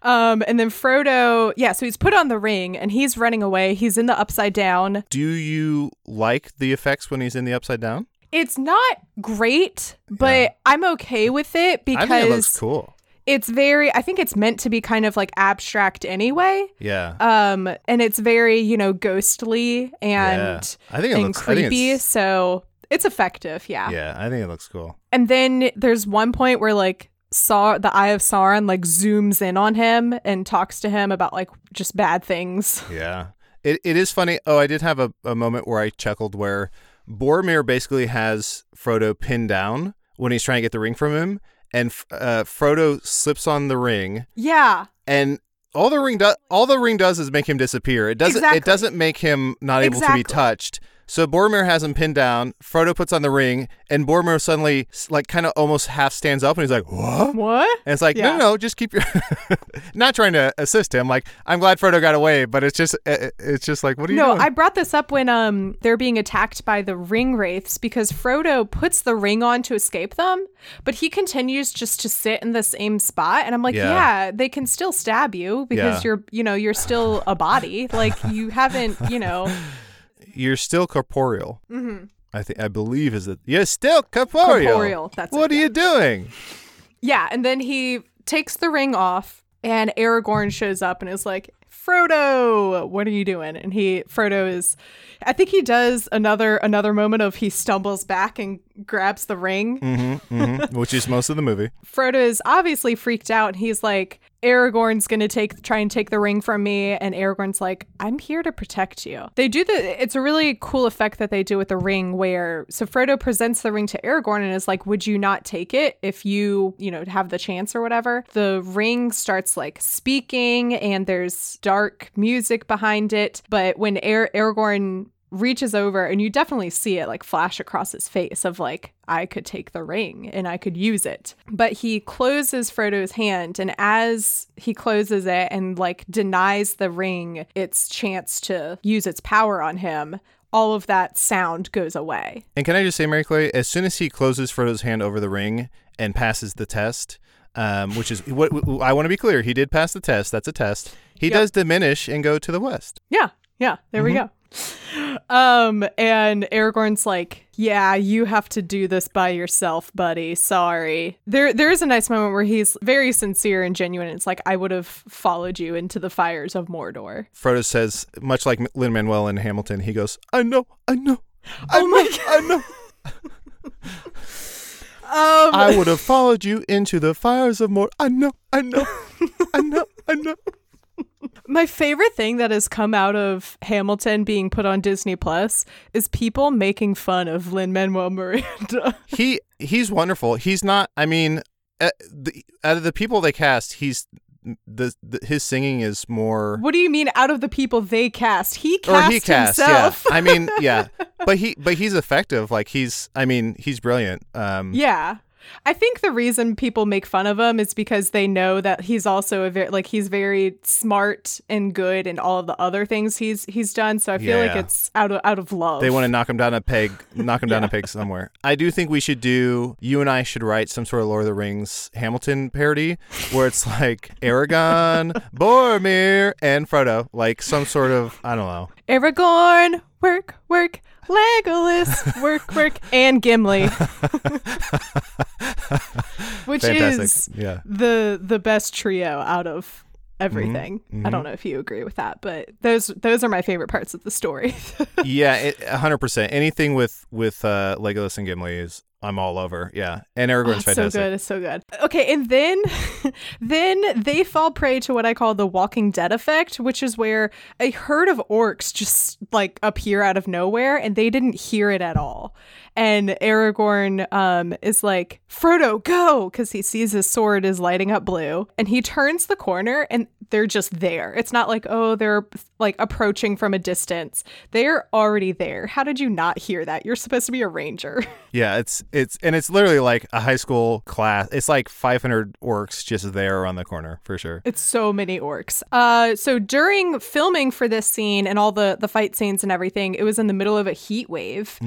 Speaker 2: Um, and then Frodo, yeah, so he's put on the ring and he's running away. He's in the upside down.
Speaker 3: do you like the effects when he's in the upside down?
Speaker 2: It's not great, but I'm okay with it
Speaker 3: I think it looks cool.
Speaker 2: it's very I think it's meant to be kind of like abstract anyway.
Speaker 3: Yeah.
Speaker 2: Um and it's very, you know, ghostly and
Speaker 3: yeah. I think it
Speaker 2: and
Speaker 3: looks
Speaker 2: creepy,
Speaker 3: it's-
Speaker 2: so it's effective, yeah.
Speaker 3: Yeah, I think it looks cool.
Speaker 2: And then there's one point where like Saw the Eye of Sauron like zooms in on him and talks to him about like just bad things.
Speaker 3: Yeah. It, it is funny. Oh, I did have a, a moment where I chuckled where Boromir basically has Frodo pinned down when he's trying to get the ring from him, and uh, Frodo slips on the ring,
Speaker 2: Yeah.
Speaker 3: and all the ring does all the ring does is make him disappear. It doesn't
Speaker 2: Exactly.
Speaker 3: it doesn't make him not able to be touched. So Boromir has him pinned down. Frodo puts on the ring, and Boromir suddenly like kind of almost half stands up, and he's like, "What?"
Speaker 2: What?
Speaker 3: And it's like,
Speaker 2: Yeah.
Speaker 3: no, no, no, just keep your. not trying to assist him. Like, I'm glad Frodo got away, but it's just, it's just like, what are you
Speaker 2: No,
Speaker 3: doing?
Speaker 2: I brought this up when um they're being attacked by the ring wraiths because Frodo puts the ring on to escape them, but he continues just to sit in the same spot and I'm like,
Speaker 3: Yeah.
Speaker 2: yeah, they can still stab you because
Speaker 3: Yeah.
Speaker 2: you're, you know, you're still a body. Like you haven't, you know,
Speaker 3: You're still corporeal. Mm-hmm. I think, I believe is that you're still corporeal.
Speaker 2: Corporeal, that's
Speaker 3: what
Speaker 2: it,
Speaker 3: are you doing?
Speaker 2: yeah, and then he takes the ring off and Aragorn shows up and is like, Frodo, what are you doing? And he Frodo is I think he does another another moment of he stumbles back and grabs the ring.
Speaker 3: hmm Which is most of the movie.
Speaker 2: Frodo is obviously freaked out and he's like, Aragorn's gonna take try and take the ring from me, and Aragorn's like, I'm here to protect you. They do the it's a really cool effect that they do with the ring where so Frodo presents the ring to Aragorn and is like, Would you not take it if you, you know, have the chance or whatever? The ring starts like speaking and there's dark music behind it. But when Ar- Aragorn reaches over and you definitely see it like flash across his face of like I could take the ring and I could use it. But he closes Frodo's hand and as he closes it and like denies the ring its chance to use its power on him, all of that sound goes away.
Speaker 3: And can I just say, Mary Clay, as soon as he closes Frodo's hand over the ring and passes the test, um, which is what I want to be clear, he did pass the test. That's a test. He
Speaker 2: Yep.
Speaker 3: does diminish and go to the west.
Speaker 2: Yeah, yeah, there we go. Um, and Aragorn's like, "Yeah, you have to do this by yourself, buddy. Sorry." There, there is a nice moment where he's very sincere and genuine. It's like, "I would have followed you into the fires of Mordor."
Speaker 3: Frodo says, much like Lin Manuel in Hamilton, he goes, "I know, I know, I
Speaker 2: Oh
Speaker 3: know, I know.
Speaker 2: Um,
Speaker 3: I would have followed you into the fires of more. I know, I know, I know, I know."
Speaker 2: My favorite thing that has come out of Hamilton being put on Disney Plus is people making fun of Lin Manuel Miranda.
Speaker 3: He he's wonderful. He's not. I mean, uh, the, out of the people they cast, he's the, the his singing is more.
Speaker 2: what do you mean? Out of the people they cast, he cast or
Speaker 3: he cast,
Speaker 2: himself.
Speaker 3: yeah. I mean, yeah, but he but he's effective. Like he's, I mean, he's brilliant. Um,
Speaker 2: Yeah. I think the reason people make fun of him is because they know that he's also a very like he's very smart and good and all of the other things he's he's done. So I feel like
Speaker 3: Yeah.
Speaker 2: it's out of out of love.
Speaker 3: They want to knock him down a peg, knock him down a peg somewhere. I do think we should do. You and I should write some sort of Lord of the Rings Hamilton parody where it's like Aragorn, Boromir, and Frodo, like some sort of I don't know.
Speaker 2: Aragorn, work, work, Legolas, work, work, and Gimli. Which
Speaker 3: Fantastic.
Speaker 2: is
Speaker 3: yeah.
Speaker 2: the the best trio out of everything. I don't know if you agree with that, but those those are my favorite parts of the story.
Speaker 3: yeah, a hundred percent. Anything with with uh, Legolas and Gimli is I'm all over. Yeah, and
Speaker 2: Oh,
Speaker 3: Aragorn's
Speaker 2: it's so good. It's so good. Okay, and then then they fall prey to what I call the Walking Dead effect, which is where a herd of orcs just like appear out of nowhere and they didn't hear it at all. And Aragorn um, is like, Frodo, go! Because he sees his sword is lighting up blue. And he turns the corner and they're just there. It's not like, oh, they're like approaching from a distance. They're already there. How did you not hear that? You're supposed to be a ranger.
Speaker 3: Yeah, it's it's and it's literally like a high school class. It's like 500 orcs just there around the corner for sure.
Speaker 2: It's so many orcs. Uh, so during filming for this scene and all the the fight scenes and everything, it was in the middle of a heat wave,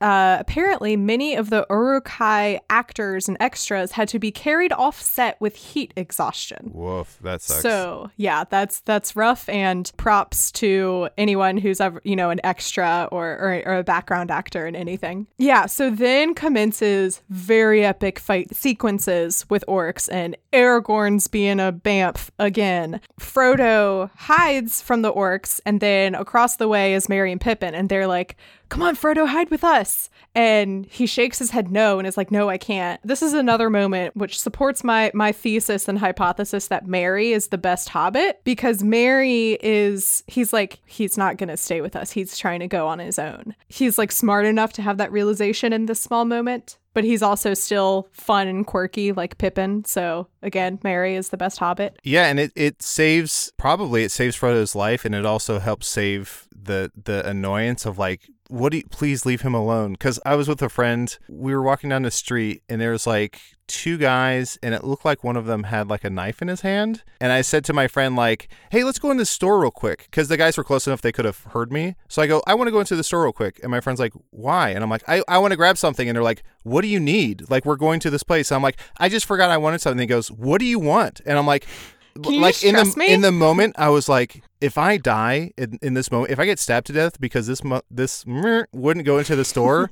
Speaker 2: and uh, apparently many of the Uruk Hai actors and extras had to be carried off set with heat exhaustion.
Speaker 3: Woof, that sucks.
Speaker 2: So yeah, that's that's rough. And props to anyone who's ever you know an extra or, or or a background actor in anything. Yeah. So then commences very epic fight sequences with orcs and Aragorn's being a bamf again. Frodo hides from the orcs, and then across the way is Merry and Pippin, and they're like. Come on, Frodo, hide with us. And he shakes his head no and is like, No, I can't. This is another moment which supports my my thesis and hypothesis that Merry is the best hobbit because Merry is he's like, he's not gonna stay with us. He's trying to go on his own. He's like smart enough to have that realization in this small moment. But he's also still fun and quirky like Pippin. So again, Merry is the best hobbit.
Speaker 3: Yeah, and it, it saves probably it saves Frodo's life, and it also helps save the the annoyance of like, what do you please leave him alone? Because I was with a friend, we were walking down the street, and there was like two guys, and it looked like one of them had like a knife in his hand, and I said to my friend like, hey, let's go in this store real quick, because the guys were close enough they could have heard me. So I go, I want to go into the store real quick, and my friend's like, why? And I'm like, I I want to grab something, and they're like, what do you need? Like we're going to this place. And I'm like, I just forgot I wanted something. He goes, what do you want? And I'm like.
Speaker 2: Can you
Speaker 3: like in the
Speaker 2: trust me?
Speaker 3: in the moment, I was like, if I die in, in this moment, if I get stabbed to death because this mo- this wouldn't go into the store,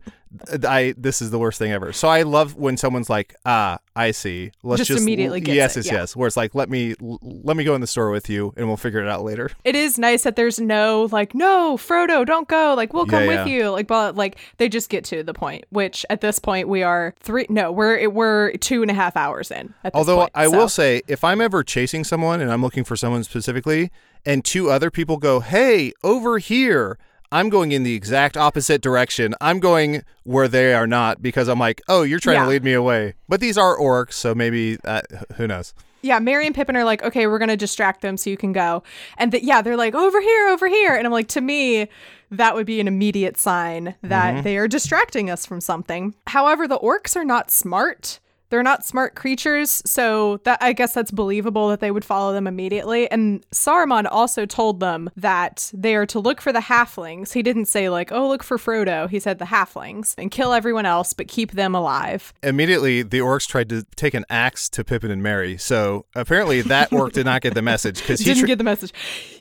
Speaker 3: I this is the worst thing ever. So I love when someone's like, ah, I see. Let's
Speaker 2: Just
Speaker 3: just,
Speaker 2: immediately gets
Speaker 3: yes,
Speaker 2: it,
Speaker 3: yes,
Speaker 2: yeah.
Speaker 3: yes. Where it's like, let me let me go in the store with you, and we'll figure it out later.
Speaker 2: It is nice that there's no like, no, Frodo, don't go. Like, we'll come
Speaker 3: Yeah,
Speaker 2: with you. Like, but like they just get to the point. Which at this point we are three. No, we're we're two and a half hours in. At this
Speaker 3: Although
Speaker 2: point,
Speaker 3: I
Speaker 2: so-
Speaker 3: will say, if I'm ever chasing someone and I'm looking for someone specifically, and two other people go, "Hey, over here," I'm going in the exact opposite direction. I'm going where they are not because I'm like, "Oh, you're trying
Speaker 2: Yeah.
Speaker 3: to lead me away." But these are orcs, so maybe uh, who knows?
Speaker 2: yeah, Merry and Pippin are like, okay, we're gonna distract them so you can go. And th- yeah, they're like, over here, over here. And I'm like, to me, that would be an immediate sign that they are distracting us from something. However, the orcs are not smart. They're not smart creatures, so that I guess that's believable that they would follow them immediately. And Saruman also told them that they are to look for the halflings. He didn't say like, "Oh, look for Frodo." He said the halflings and kill everyone else, but keep them alive.
Speaker 3: Immediately, the orcs tried to take an axe to Pippin and Merry. So apparently, that orc did not get the message because he
Speaker 2: didn't
Speaker 3: tr-
Speaker 2: get the message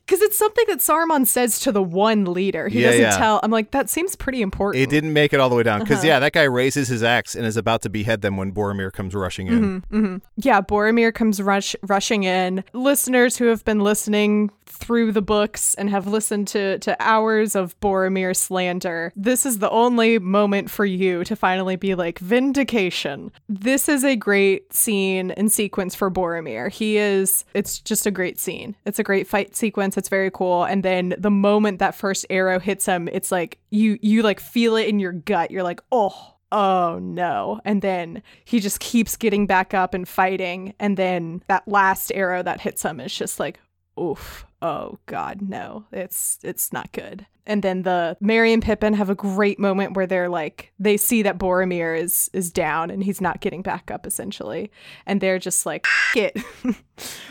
Speaker 2: because it's something that Saruman says to the one leader. He
Speaker 3: Yeah,
Speaker 2: doesn't
Speaker 3: yeah.
Speaker 2: tell. I'm like, that seems pretty important.
Speaker 3: it didn't make it all the way down because
Speaker 2: Uh-huh.
Speaker 3: yeah, that guy raises his axe and is about to behead them when Boromir comes rushing in.
Speaker 2: Mm-hmm. Yeah, Boromir comes rush rushing in. Listeners who have been listening through the books and have listened to to hours of Boromir slander, this is the only moment for you to finally be like vindication. This is a great scene and sequence for Boromir. He is it's just a great scene. It's a great fight sequence. It's very cool. And then the moment that first arrow hits him, it's like you you like feel it in your gut. You're like, "Oh, oh no. And then he just keeps getting back up and fighting. And then that last arrow that hits him is just like, oof. Oh god, no. It's it's not good. And then the Merry and Pippin have a great moment where they're like they see that Boromir is is down and he's not getting back up essentially. And they're just like, "F- it.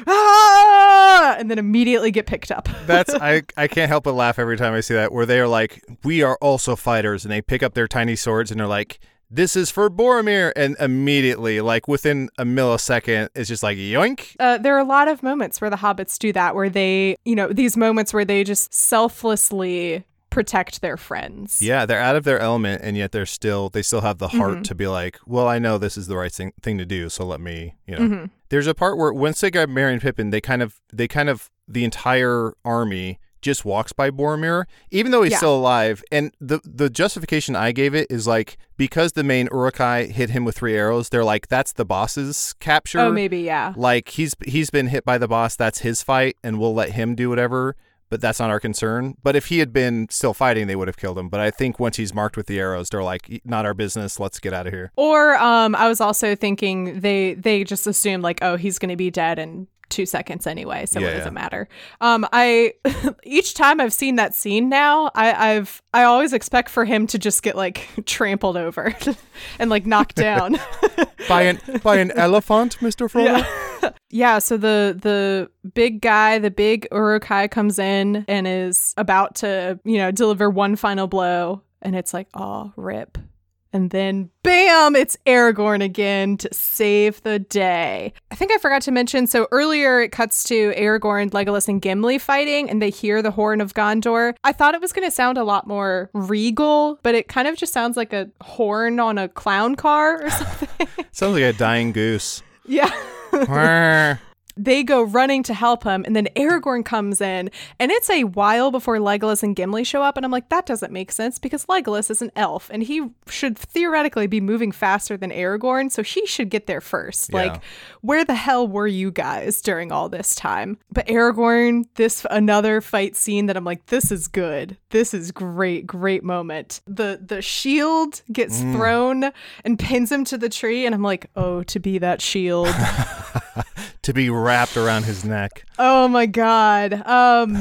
Speaker 2: ah! And then immediately get picked up.
Speaker 3: That's I I can't help but laugh every time I see that where they are like, we are also fighters, and they pick up their tiny swords and they're like, this is for Boromir, and immediately, like within a millisecond, it's just like yoink.
Speaker 2: Uh, there are a lot of moments where the hobbits do that, where they, you know, these moments where they just selflessly protect their friends.
Speaker 3: Yeah, they're out of their element, and yet they're still they still have the heart
Speaker 2: Mm-hmm.
Speaker 3: to be like, well, I know this is the right thing thing to do, so let me, you know.
Speaker 2: Mm-hmm.
Speaker 3: There's a part where once they grab Merry and Pippin, they kind of they kind of the entire army just walks by Boromir, even though he's
Speaker 2: Yeah.
Speaker 3: still alive. And the the justification I gave it is like because the main Uruk Hai hit him with three arrows, they're like that's the boss's capture.
Speaker 2: Oh, maybe, yeah.
Speaker 3: Like he's he's been hit by the boss, that's his fight, and we'll let him do whatever. But that's not our concern. But if he had been still fighting, they would have killed him. But I think once he's marked with the arrows, they're like, not our business. Let's get out of here.
Speaker 2: Or um, I was also thinking they they just assumed like, oh, he's going to be dead in two seconds anyway, so
Speaker 3: Yeah,
Speaker 2: what does
Speaker 3: yeah.
Speaker 2: matter? Um, I each time I've seen that scene now, I, I've I always expect for him to just get like trampled over and like knocked down.
Speaker 3: By an by an elephant, Mister Frodo.
Speaker 2: Yeah. yeah, so the the big guy, the big Uruk Hai comes in and is about to, you know, deliver one final blow and it's like, "Oh, rip." And then bam, it's Aragorn again to save the day. I think I forgot to mention so earlier it cuts to Aragorn, Legolas and Gimli fighting and they hear the horn of Gondor. I thought it was going to sound a lot more regal, but it kind of just sounds like a horn on a clown car or something.
Speaker 3: Sounds like a dying goose.
Speaker 2: yeah. They go running to help him, and then Aragorn comes in, and it's a while before Legolas and Gimli show up, and I'm like, that doesn't make sense because Legolas is an elf, and he should theoretically be moving faster than Aragorn, so he should get there first.
Speaker 3: Yeah.
Speaker 2: Like, where the hell were you guys during all this time? But Aragorn, this another fight scene that I'm like, this is good. This is great, great moment. The the shield gets mm. thrown and pins him to the tree, and I'm like, oh, to be that shield.
Speaker 3: to be wrapped around his neck.
Speaker 2: Oh my god. Um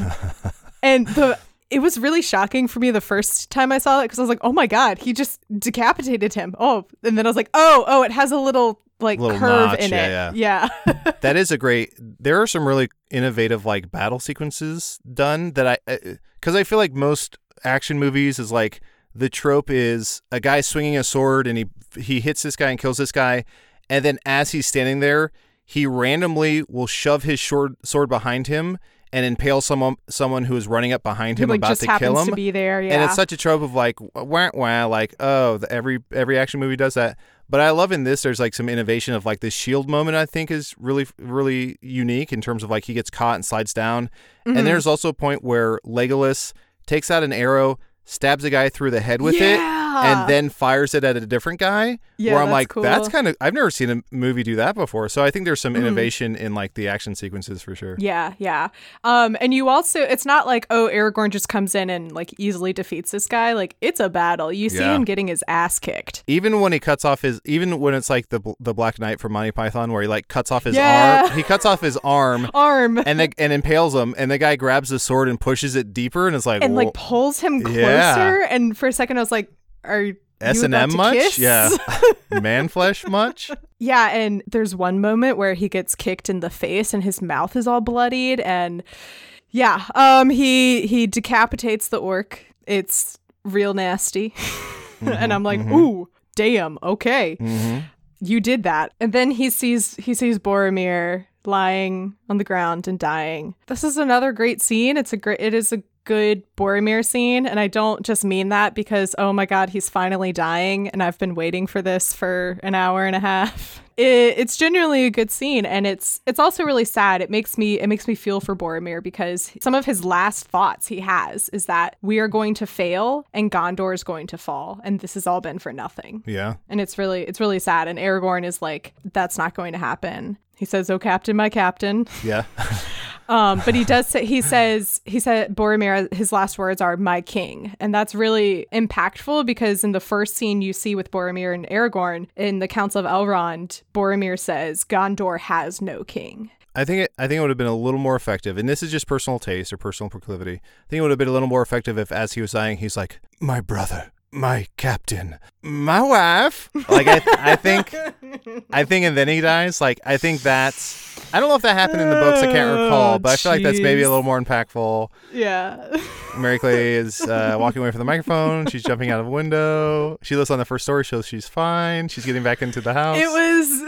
Speaker 2: and the it was really shocking for me the first time I saw it because I was like, "Oh my god, he just decapitated him." Oh, and then I was like, "Oh, oh, it has a little like
Speaker 3: Little
Speaker 2: curve
Speaker 3: notch,
Speaker 2: in
Speaker 3: yeah,
Speaker 2: it." Yeah.
Speaker 3: That is a great. There are some really innovative like battle sequences done that I because I feel like most action movies is like the trope is a guy swinging a sword and he he hits this guy and kills this guy, and then as he's standing there, he randomly will shove his short sword behind him. and impale someone someone who is running up behind him
Speaker 2: like
Speaker 3: about to kill him.
Speaker 2: to be there. Yeah.
Speaker 3: And it's such a trope of like wah wah, like oh, the, every every action movie does that. But I love in this, there's like some innovation of like this shield moment. I think is really really unique in terms of like he gets caught and slides down.
Speaker 2: Mhm.
Speaker 3: And there's also a point where Legolas takes out an arrow, stabs a guy through the head with it,
Speaker 2: Yeah.
Speaker 3: And then fires it at a different guy.
Speaker 2: Yeah,
Speaker 3: where I'm
Speaker 2: that's
Speaker 3: like,
Speaker 2: cool.
Speaker 3: that's kind of I've never seen a movie do that before. So I think there's some
Speaker 2: Mhm.
Speaker 3: innovation in like the action sequences for sure.
Speaker 2: Yeah, yeah. Um, and you also, it's not like, oh, Aragorn just comes in and like easily defeats this guy. Like, it's a battle. You see
Speaker 3: Yeah.
Speaker 2: him getting his ass kicked.
Speaker 3: Even when he cuts off his, even when it's like the the Black Knight from Monty Python, where he like cuts off his
Speaker 2: Yeah.
Speaker 3: arm, he cuts off his arm
Speaker 2: Arm.
Speaker 3: and the, and impales him, and the guy grabs the sword and pushes it deeper, and it's like,
Speaker 2: and
Speaker 3: "Whoa,
Speaker 2: like pulls him closer.
Speaker 3: Yeah.
Speaker 2: And for a second, I was like, "Are
Speaker 3: S and M much?
Speaker 2: kiss?
Speaker 3: Yeah, man flesh much?
Speaker 2: yeah." And there's one moment where he gets kicked in the face, and his mouth is all bloodied. And yeah, um, he he decapitates the orc. It's real nasty. and I'm like,
Speaker 3: mhm.
Speaker 2: ooh, damn, okay.
Speaker 3: hmm
Speaker 2: you did that and then he sees he sees boromir lying on the ground and dying this is another great scene it's a great it is a good boromir scene and i don't just mean that because oh my god he's finally dying and i've been waiting for this for an hour and a half. It, it's genuinely a good scene and it's it's also really sad. It makes me it makes me feel for boromir because some of his last thoughts he has is that we are going to fail and gondor is going to fall and this has all been for nothing.
Speaker 3: Yeah,
Speaker 2: and it's really it's really sad and aragorn is like that's not going to happen. He says oh captain my captain.
Speaker 3: Yeah,
Speaker 2: um but he does say he says he said boromir his last words are my king and that's really impactful because in the first scene you see with boromir and aragorn in the council of elrond boromir says gondor has no king
Speaker 3: I think it, I think it would have been a little more effective, and this is just personal taste or personal proclivity. I think it would have been a little more effective if, as he was dying, he's like, "My brother, my captain, my wife." Like I, I think, I think, and then he dies. Like I think that's. I don't know if that happened in the books. I can't recall, but I feel like that's maybe a little more impactful.
Speaker 2: yeah
Speaker 3: Mary Clay is uh, walking away from the microphone. She's jumping out of a window. She lives on the first story, so she's fine. She's getting back into the house.
Speaker 2: it was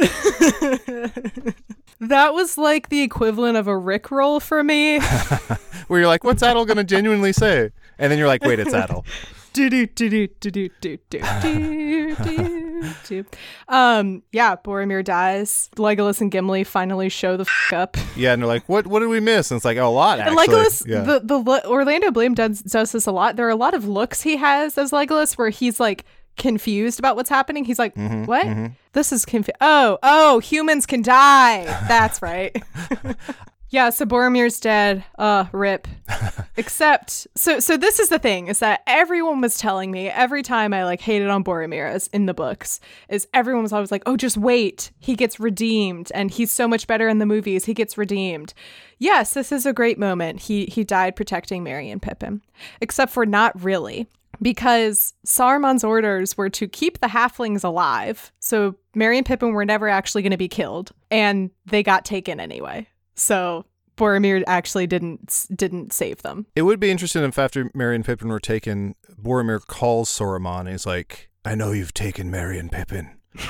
Speaker 2: that was like the equivalent of a rick roll for me
Speaker 3: Where you're like, "What's Adal gonna genuinely say?" And then you're like, "Wait, it's Adal."
Speaker 2: do do do do do do do do do. Um, yeah, Boromir dies. Legolas and Gimli finally show the f- up.
Speaker 3: Yeah, and they're like, "What? What did we miss?" And it's like, "Oh, a lot."
Speaker 2: And
Speaker 3: Actually.
Speaker 2: Legolas,
Speaker 3: yeah.
Speaker 2: the the Orlando Bloom does does this a lot. There are a lot of looks he has as Legolas where he's like confused about what's happening. He's like,
Speaker 3: Mhm,
Speaker 2: "What?
Speaker 3: mhm.
Speaker 2: This is confu Oh, oh, humans can die. That's right." yeah, so Boromir's dead. Uh, rip. Except, so so this is the thing is that everyone was telling me every time I like hated on Boromir as in the books is everyone was always like, "Oh, just wait, he gets redeemed, and he's so much better in the movies. He gets redeemed." Yes, this is a great moment. He he died protecting Merry and Pippin, except for not really. Because Saruman's orders were to keep the halflings alive. So Merry and Pippin were never actually going to be killed, and they got taken anyway. So Boromir actually didn't didn't save them.
Speaker 3: It would be interesting if after Merry and Pippin were taken, Boromir calls Saruman and he's like, I know you've taken Merry and Pippin.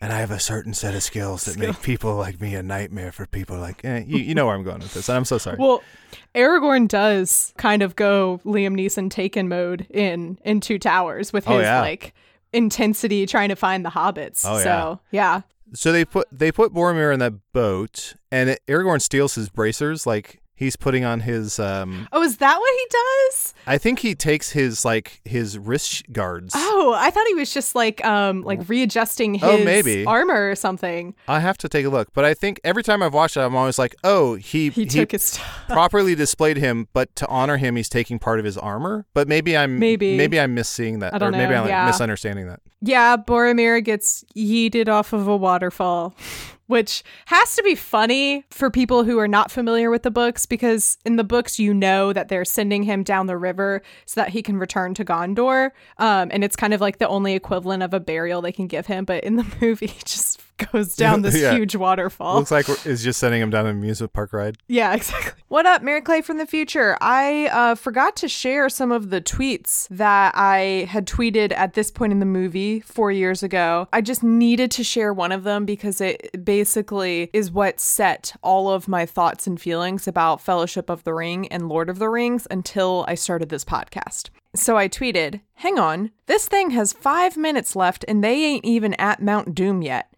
Speaker 3: And I have a certain set of skills that make people like me a nightmare for people like, eh, you, you know where I'm going with this. And I'm so sorry.
Speaker 2: Well, Aragorn does kind of go Liam Neeson taken mode in in Two Towers with his
Speaker 3: Oh, yeah.
Speaker 2: like intensity trying to find the hobbits.
Speaker 3: Oh,
Speaker 2: so yeah.
Speaker 3: So they put mm-hmm. they put Boromir in that boat, and it, Aragorn steals his bracers. Like he's putting on his. um
Speaker 2: Oh, is that what he does?
Speaker 3: I think he takes his like his wrist guards.
Speaker 2: Oh, I thought he was just like um like readjusting his
Speaker 3: Oh, maybe.
Speaker 2: armor or something.
Speaker 3: I have to take a look, but I think every time I've watched it, I'm always like, oh, he
Speaker 2: He, took his stuff.
Speaker 3: properly displayed him, but to honor him, he's taking part of his armor. But maybe I'm
Speaker 2: Maybe.
Speaker 3: maybe I'm misseeing that,
Speaker 2: I don't
Speaker 3: or maybe
Speaker 2: know,
Speaker 3: I'm
Speaker 2: yeah.
Speaker 3: misunderstanding that.
Speaker 2: Yeah, Boromir gets yeeted off of a waterfall, which has to be funny for people who are not familiar with the books because in the books you know that they're sending him down the river so that he can return to Gondor, um, and it's kind of like the only equivalent of a burial they can give him. But in the movie, just goes down this
Speaker 3: Yeah.
Speaker 2: huge waterfall.
Speaker 3: Looks like it's just sending him down an amusement park ride.
Speaker 2: Yeah, exactly. What up, Mary Clay from the future? I uh, forgot to share some of the tweets that I had tweeted at this point in the movie four years ago. I just needed to share one of them because it basically is what set all of my thoughts and feelings about Fellowship of the Ring and Lord of the Rings until I started this podcast. So I tweeted, Hang on, this thing has five minutes left and they ain't even at Mount Doom yet.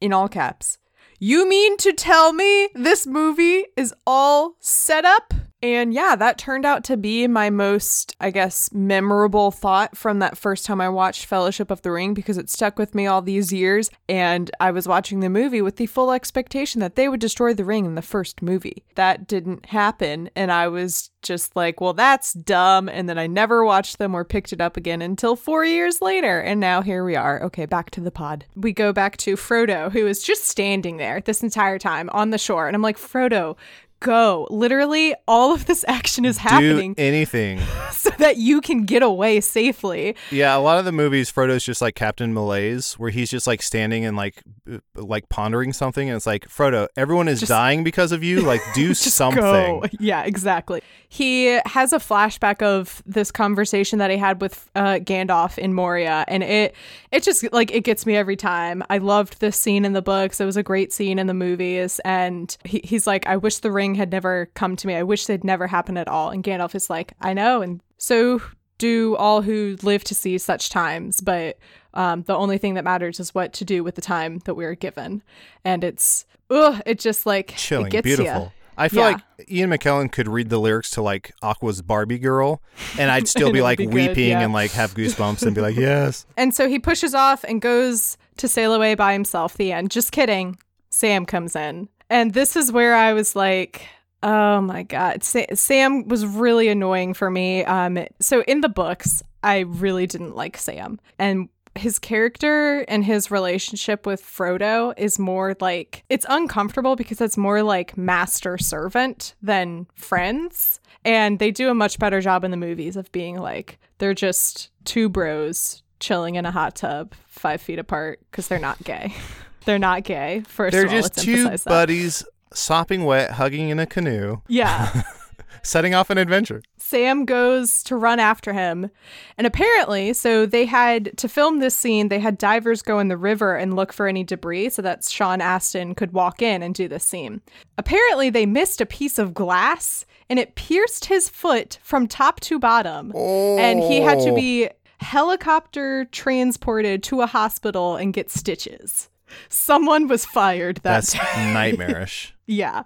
Speaker 2: In all caps. You mean to tell me this movie is all set up? And yeah, that turned out to be my most, I guess, memorable thought from that first time I watched Fellowship of the Ring because it stuck with me all these years. And I was watching the movie with the full expectation that they would destroy the ring in the first movie. That didn't happen. And I was just like, well, that's dumb. And then I never watched them or picked it up again until four years later. And now here we are. Okay, back to the pod. We go back to Frodo, who is just standing there this entire time on the shore. And I'm like, Frodo, go. Literally, all of this action is happening
Speaker 3: Do anything.
Speaker 2: so that you can get away safely.
Speaker 3: Yeah, a lot of the movies, Frodo's just like Captain Malaise, where he's just like standing and like uh, like pondering something, and it's like Frodo, everyone is
Speaker 2: Just-
Speaker 3: dying because of you. Like, do something.
Speaker 2: go. Yeah, exactly. He has a flashback of this conversation that he had with uh, Gandalf in Moria, and it it just like it gets me every time. I loved this scene in the books. It was a great scene in the movies, and he, he's like, "I wish the ring had never come to me. I wish they'd never happened at all." And Gandalf is like, "I know," and so do all who live to see such times, but um, the only thing that matters is what to do with the time that we are given, and it's ugh, it just like
Speaker 3: Chilling,
Speaker 2: it gets
Speaker 3: beautiful. I feel
Speaker 2: Yeah.
Speaker 3: like Ian McKellen could read the lyrics to like Aqua's Barbie Girl, and I'd still
Speaker 2: And
Speaker 3: be like
Speaker 2: be good,
Speaker 3: weeping
Speaker 2: yeah.
Speaker 3: and like have goosebumps and be like, yes.
Speaker 2: And so he pushes off and goes to sail away by himself. The end. Just kidding. Sam comes in. And this is where I was like, oh my God. Sa- Sam was really annoying for me. Um, so in the books, I really didn't like Sam. And his character and his relationship with Frodo is more like it's uncomfortable because it's more like master servant than friends. And they do a much better job in the movies of being like they're just two bros chilling in a hot tub five feet apart because they're not gay. they're not gay. First
Speaker 3: They're
Speaker 2: of all,
Speaker 3: just
Speaker 2: let's
Speaker 3: two
Speaker 2: emphasize that.
Speaker 3: buddies sopping wet, hugging in a canoe,
Speaker 2: Yeah.
Speaker 3: setting off an adventure.
Speaker 2: Sam goes to run after him. And apparently, so they had to film this scene, they had divers go in the river and look for any debris so that Sean Astin could walk in and do this scene. Apparently, they missed a piece of glass and it pierced his foot from top to bottom. And he had to
Speaker 3: Oh.
Speaker 2: be helicopter transported to a hospital and get stitches. Someone was fired that
Speaker 3: That's nightmarish.
Speaker 2: Yeah.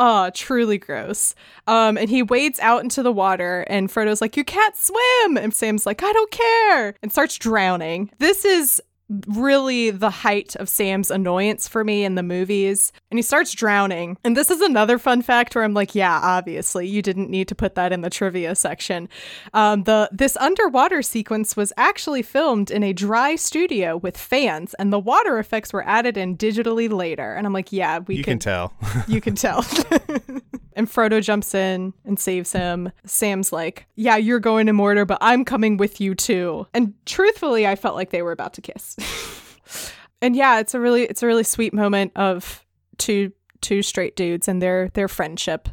Speaker 2: Oh, truly gross. Um, and he wades out into the water, and Frodo's like, You can't swim. And Sam's like, I don't care, and starts drowning. This is really the height of Sam's annoyance for me in the movies. And he starts drowning. And this is another fun fact where I'm like, yeah, obviously, you didn't need to put that in the trivia section. Um, the this underwater sequence was actually filmed in a dry studio with fans, and the water effects were added in digitally later. And I'm like, yeah, we
Speaker 3: You
Speaker 2: can
Speaker 3: can tell.
Speaker 2: you can tell. and Frodo jumps in and saves him. Sam's like, Yeah, you're going to Mordor, but I'm coming with you too. And truthfully, I felt like they were about to kiss. and yeah, it's a really it's a really sweet moment of two two straight dudes and their their friendship.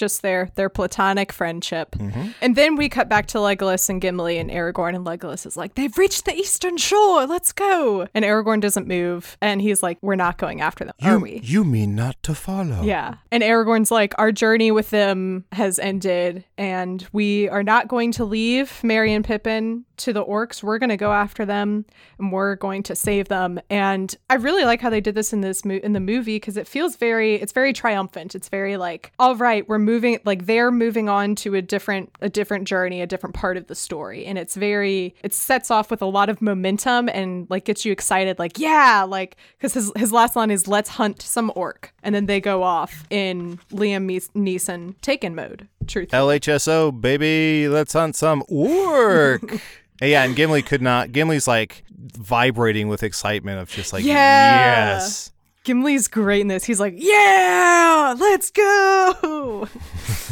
Speaker 2: Just their their platonic friendship. Mm-hmm. And then we cut back to Legolas and Gimli and Aragorn, and Legolas is like, They've reached the eastern shore, let's go. And Aragorn doesn't move, and he's like, We're not going after them, are
Speaker 3: You,
Speaker 2: we?
Speaker 3: you mean not to follow?
Speaker 2: Yeah. And Aragorn's like, our journey with them has ended, and we are not going to leave Merry and Pippin to the orcs. We're going to go after them, and we're going to save them. And I really like how they did this in this mo- in the movie because it feels very, it's very triumphant. It's very like, all right, we're moving, like they're moving on to a different, a different journey, a different part of the story, and it's very, it sets off with a lot of momentum and like gets you excited, like yeah, like because his his last line is "Let's hunt some orc," and then they go off in Liam Neeson Taken mode. Truth.
Speaker 3: LHSO, baby, let's hunt some orc. Yeah, and Gimli could not. Gimli's like vibrating with excitement of just like,
Speaker 2: Yeah.
Speaker 3: yes.
Speaker 2: Gimli's great in this. He's like, "Yeah, let's go."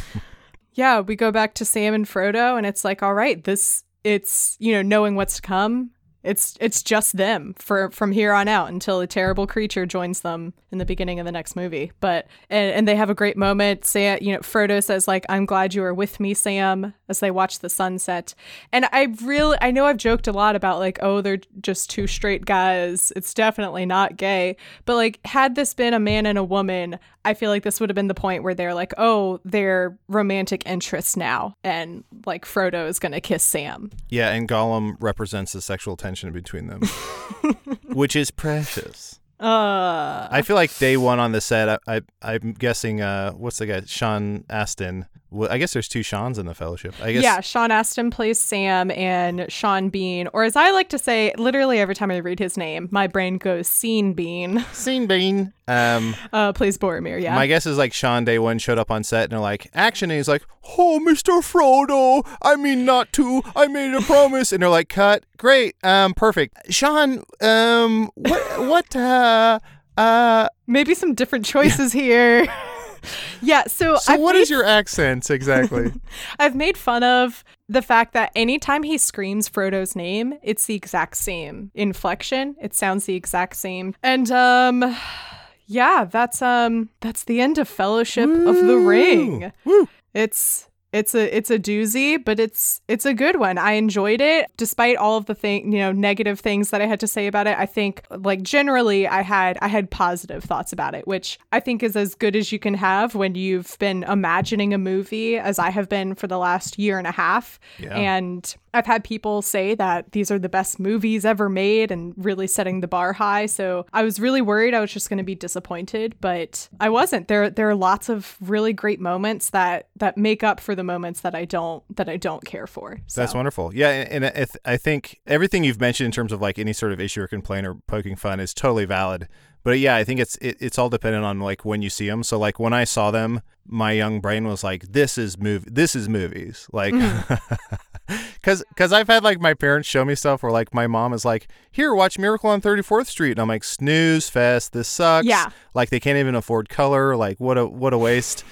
Speaker 2: yeah, we go back to Sam and Frodo, and it's like, all right, this it's you know knowing what's to come. It's it's just them for from here on out until a terrible creature joins them in the beginning of the next movie. But and, and they have a great moment. Sam, you know, Frodo says like, "I'm glad you are with me, Sam," as they watch the sunset. And I really, I know I've joked a lot about like, oh, they're just two straight guys. It's definitely not gay. But like, had this been a man and a woman, I feel like this would have been the point where they're like, oh, they're romantic interests now, and like Frodo is gonna kiss Sam.
Speaker 3: Yeah, and Gollum represents the sexual tension between them, which is precious.
Speaker 2: Uh,
Speaker 3: I feel like day one on the set, I, I I'm guessing, uh, what's the guy, Sean Astin. Well, I guess there's two Sean's in the Fellowship. I guess.
Speaker 2: yeah, Sean Astin plays Sam, and Sean Bean, or as I like to say, literally every time I read his name, my brain goes Scene Bean,
Speaker 3: Scene Bean. Um,
Speaker 2: uh, plays Boromir. Yeah,
Speaker 3: my guess is like Sean day one showed up on set and they're like action, and he's like, "Oh, Mr. Frodo, I mean not to. I made a promise," and they're like, "Cut, great, um, perfect." Sean, um, what, what, uh, uh,
Speaker 2: maybe some different choices here. yeah, so,
Speaker 3: so
Speaker 2: I've
Speaker 3: what
Speaker 2: made,
Speaker 3: is your accent exactly?
Speaker 2: I've made fun of the fact that anytime he screams Frodo's name, it's the exact same inflection. It sounds the exact same. And um yeah, that's um that's the end of Fellowship of the Ring.
Speaker 3: Woo.
Speaker 2: It's it's a it's a doozy, but it's it's a good one. I enjoyed it despite all of the thing, you know, negative things that I had to say about it. I think like generally I had I had positive thoughts about it, which I think is as good as you can have when you've been imagining a movie as I have been for the last year and a half.
Speaker 3: Yeah.
Speaker 2: And I've had people say that these are the best movies ever made and really setting the bar high. So I was really worried I was just going to be disappointed, but I wasn't. There there are lots of really great moments that that make up for the moments that I don't that I don't care for. So.
Speaker 3: That's wonderful. Yeah, and, and I, th- I think everything you've mentioned in terms of like any sort of issue or complaint or poking fun is totally valid. But yeah, I think it's it, it's all dependent on like when you see them. So like when I saw them, my young brain was like, "This is movie. This is movies." Like, mm-hmm. because because I've had like my parents show me stuff where like my mom is like, "Here, watch Miracle on 34th Street," and I'm like, "Snooze fest. This sucks."
Speaker 2: Yeah.
Speaker 3: Like they can't even afford color. Like what a what a waste.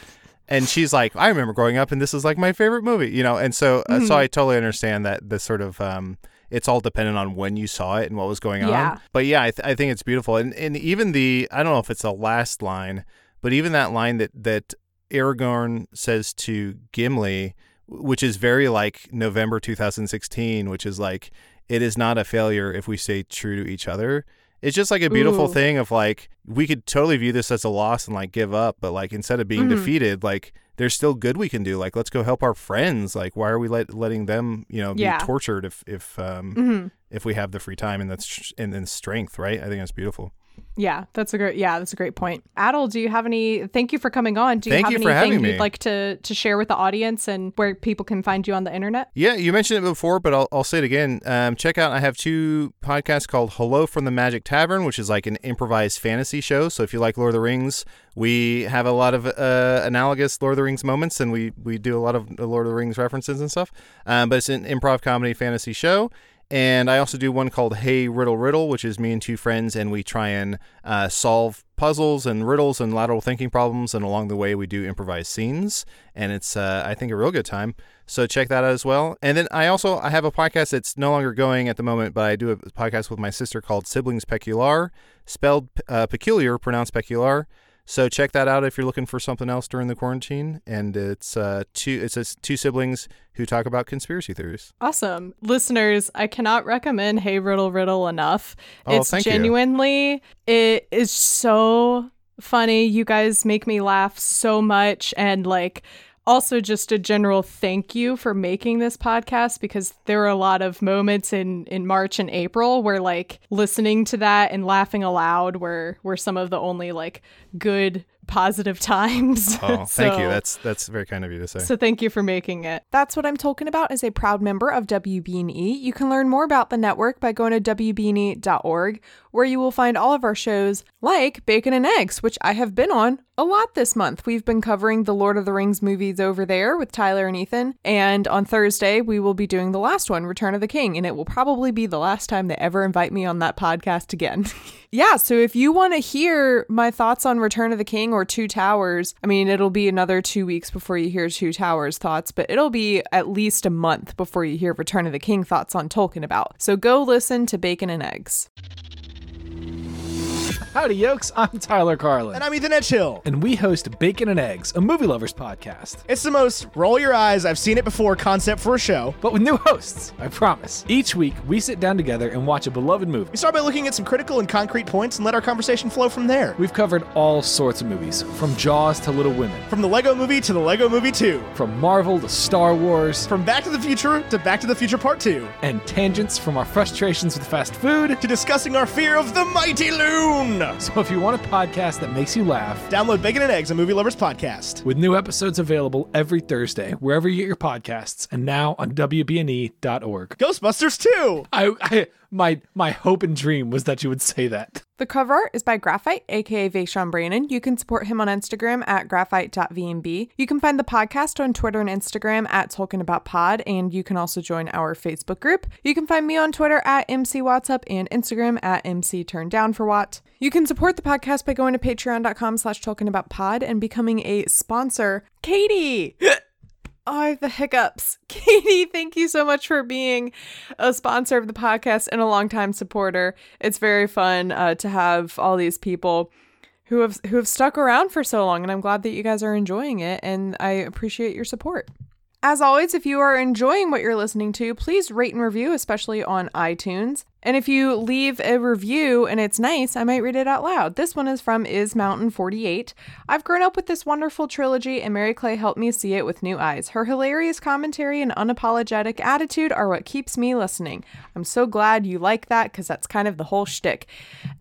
Speaker 3: and she's like, I remember growing up and this is like my favorite movie, you know. And so uh, so I totally understand that the sort of um it's all dependent on when you saw it and what was going on. Yeah. But yeah, I, th- I think it's beautiful. And and even the I don't know if it's the last line, but even that line that that Aragorn says to Gimli, which is very like November 2016, which is like it is not a failure if we stay true to each other. It's just like a beautiful
Speaker 2: Ooh.
Speaker 3: thing of like we could totally view this as a loss and like give up, but like instead of being
Speaker 2: Mhm.
Speaker 3: defeated, like there's still good we can do. Like let's go help our friends. Like why are we let, letting them, you know, be
Speaker 2: Yeah.
Speaker 3: tortured if if um
Speaker 2: Mhm.
Speaker 3: if we have the free time and that's and, and strength, right? I think that's beautiful.
Speaker 2: Yeah, that's a great. Yeah, that's a great point. Adal, do you have any? Thank you for coming on. Do you
Speaker 3: Thank
Speaker 2: have
Speaker 3: you
Speaker 2: anything
Speaker 3: having me.
Speaker 2: you'd like to to share with the audience and where people can find you on the internet?
Speaker 3: Yeah, you mentioned it before, but I'll, I'll say it again. Um, check out, I have two podcasts called Hello from the Magic Tavern, which is like an improvised fantasy show. So if you like Lord of the Rings, we have a lot of uh, analogous Lord of the Rings moments, and we, we do a lot of Lord of the Rings references and stuff. Um, but it's an improv comedy fantasy show. And I also do one called Hey Riddle Riddle, which is me and two friends, and we try and uh, solve puzzles and riddles and lateral thinking problems. And along the way, we do improvised scenes, and it's uh, I think a real good time. So check that out as well. And then I also I have a podcast that's no longer going at the moment, but I do a podcast with my sister called Siblings Peculiar, spelled uh, peculiar, pronounced peculiar. So check that out if you're looking for something else during the quarantine. And it's uh, two it's just two siblings who talk about conspiracy theories.
Speaker 2: Awesome. Listeners, I cannot recommend Hey Riddle Riddle enough.
Speaker 3: Oh,
Speaker 2: it's
Speaker 3: thank you.
Speaker 2: genuinely it is so funny. You guys make me laugh so much and like also just a general thank you for making this podcast because there were a lot of moments in in March and April where like listening to that and laughing aloud were were some of the only like good positive times.
Speaker 3: Oh, thank you. That's that's very kind of you to say.
Speaker 2: so thank you for making it. That's what I'm talking about as a proud member of WBNE. You can learn more about the network by going to WBNE.org, where you will find all of our shows like Bacon and Eggs, which I have been on a lot this month. We've been covering the Lord of the Rings movies over there with Tyler and Ethan. And on Thursday, we will be doing the last one, Return of the King. And it will probably be the last time they ever invite me on that podcast again. yeah, so if you want to hear my thoughts on Return of the King or Two Towers, I mean, it'll be another two weeks before you hear Two Towers thoughts, but it'll be at least a month before you hear Return of the King thoughts on Tolkien about. So go listen to Bacon and Eggs. Mm-hmm.
Speaker 1: Howdy, yokes. I'm Tyler Carlin.
Speaker 4: And I'm Ethan Edgehill.
Speaker 1: And we host Bacon and Eggs, a movie lovers podcast.
Speaker 4: It's the most roll your eyes, I've seen it before concept for a show.
Speaker 1: But with new hosts, I promise. Each week, we sit down together and watch a beloved movie.
Speaker 4: We start by looking at some critical and concrete points and let our conversation flow from there.
Speaker 1: We've covered all sorts of movies, from Jaws to Little Women,
Speaker 4: From the Lego movie to the Lego movie 2.
Speaker 1: from Marvel to Star Wars,
Speaker 4: From Back to the Future to Back to the Future Part 2.
Speaker 1: and tangents from our frustrations with fast food.
Speaker 4: To discussing our fear of the mighty
Speaker 1: So if you want a podcast that makes you laugh,
Speaker 4: Download Bacon and Eggs, a movie lovers podcast.
Speaker 1: with new episodes available every Thursday, wherever you get your podcasts, and now on WBNE.org.
Speaker 4: Ghostbusters 2.
Speaker 1: I, I my my hope and dream was that you would say that.
Speaker 2: The cover art is by Graphite, aka Vaishon Brannon. You can support him on Instagram at graphite.vnb. You can find the podcast on Twitter and Instagram at Tolkien About Pod, and you can also join our Facebook group. You can find me on Twitter at MC Watsup and Instagram at MC Turn Down for Watt. You can support the podcast by going to patreon.com slash Tolkien About Pod and becoming a sponsor. Katie! Oh, the hiccups. Katie, thank you so much for being a sponsor of the podcast and a longtime supporter. It's very fun uh, to have all these people who have who have stuck around for so long, and I'm glad that you guys are enjoying it, and I appreciate your support. As always, if you are enjoying what you're listening to, please rate and review, especially on iTunes. And if you leave a review and it's nice, I might read it out loud. This one is from Is Mountain 48. I've grown up with this wonderful trilogy, and Mary Clay helped me see it with new eyes. Her hilarious commentary and unapologetic attitude are what keeps me listening. I'm so glad you like that because that's kind of the whole shtick.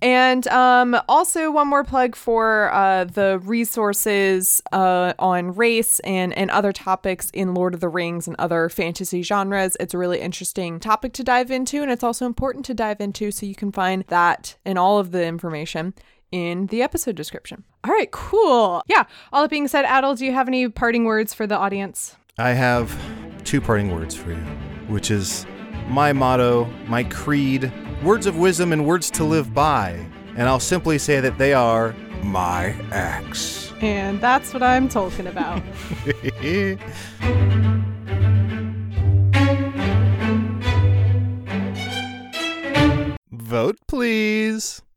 Speaker 2: And um, also, one more plug for uh, the resources uh, on race and, and other topics in Lord of the Rings and other fantasy genres. It's a really interesting topic to dive into, and it's also important to dive into, so you can find that and all of the information in the episode description. All right, cool. Yeah, all that being said, Adal, do you have any parting words for the audience?
Speaker 3: I have two parting words for you, which is my motto, my creed, words of wisdom and words to live by. And I'll simply say that they are my axe.
Speaker 2: And that's what I'm talking about.
Speaker 3: Vote, please.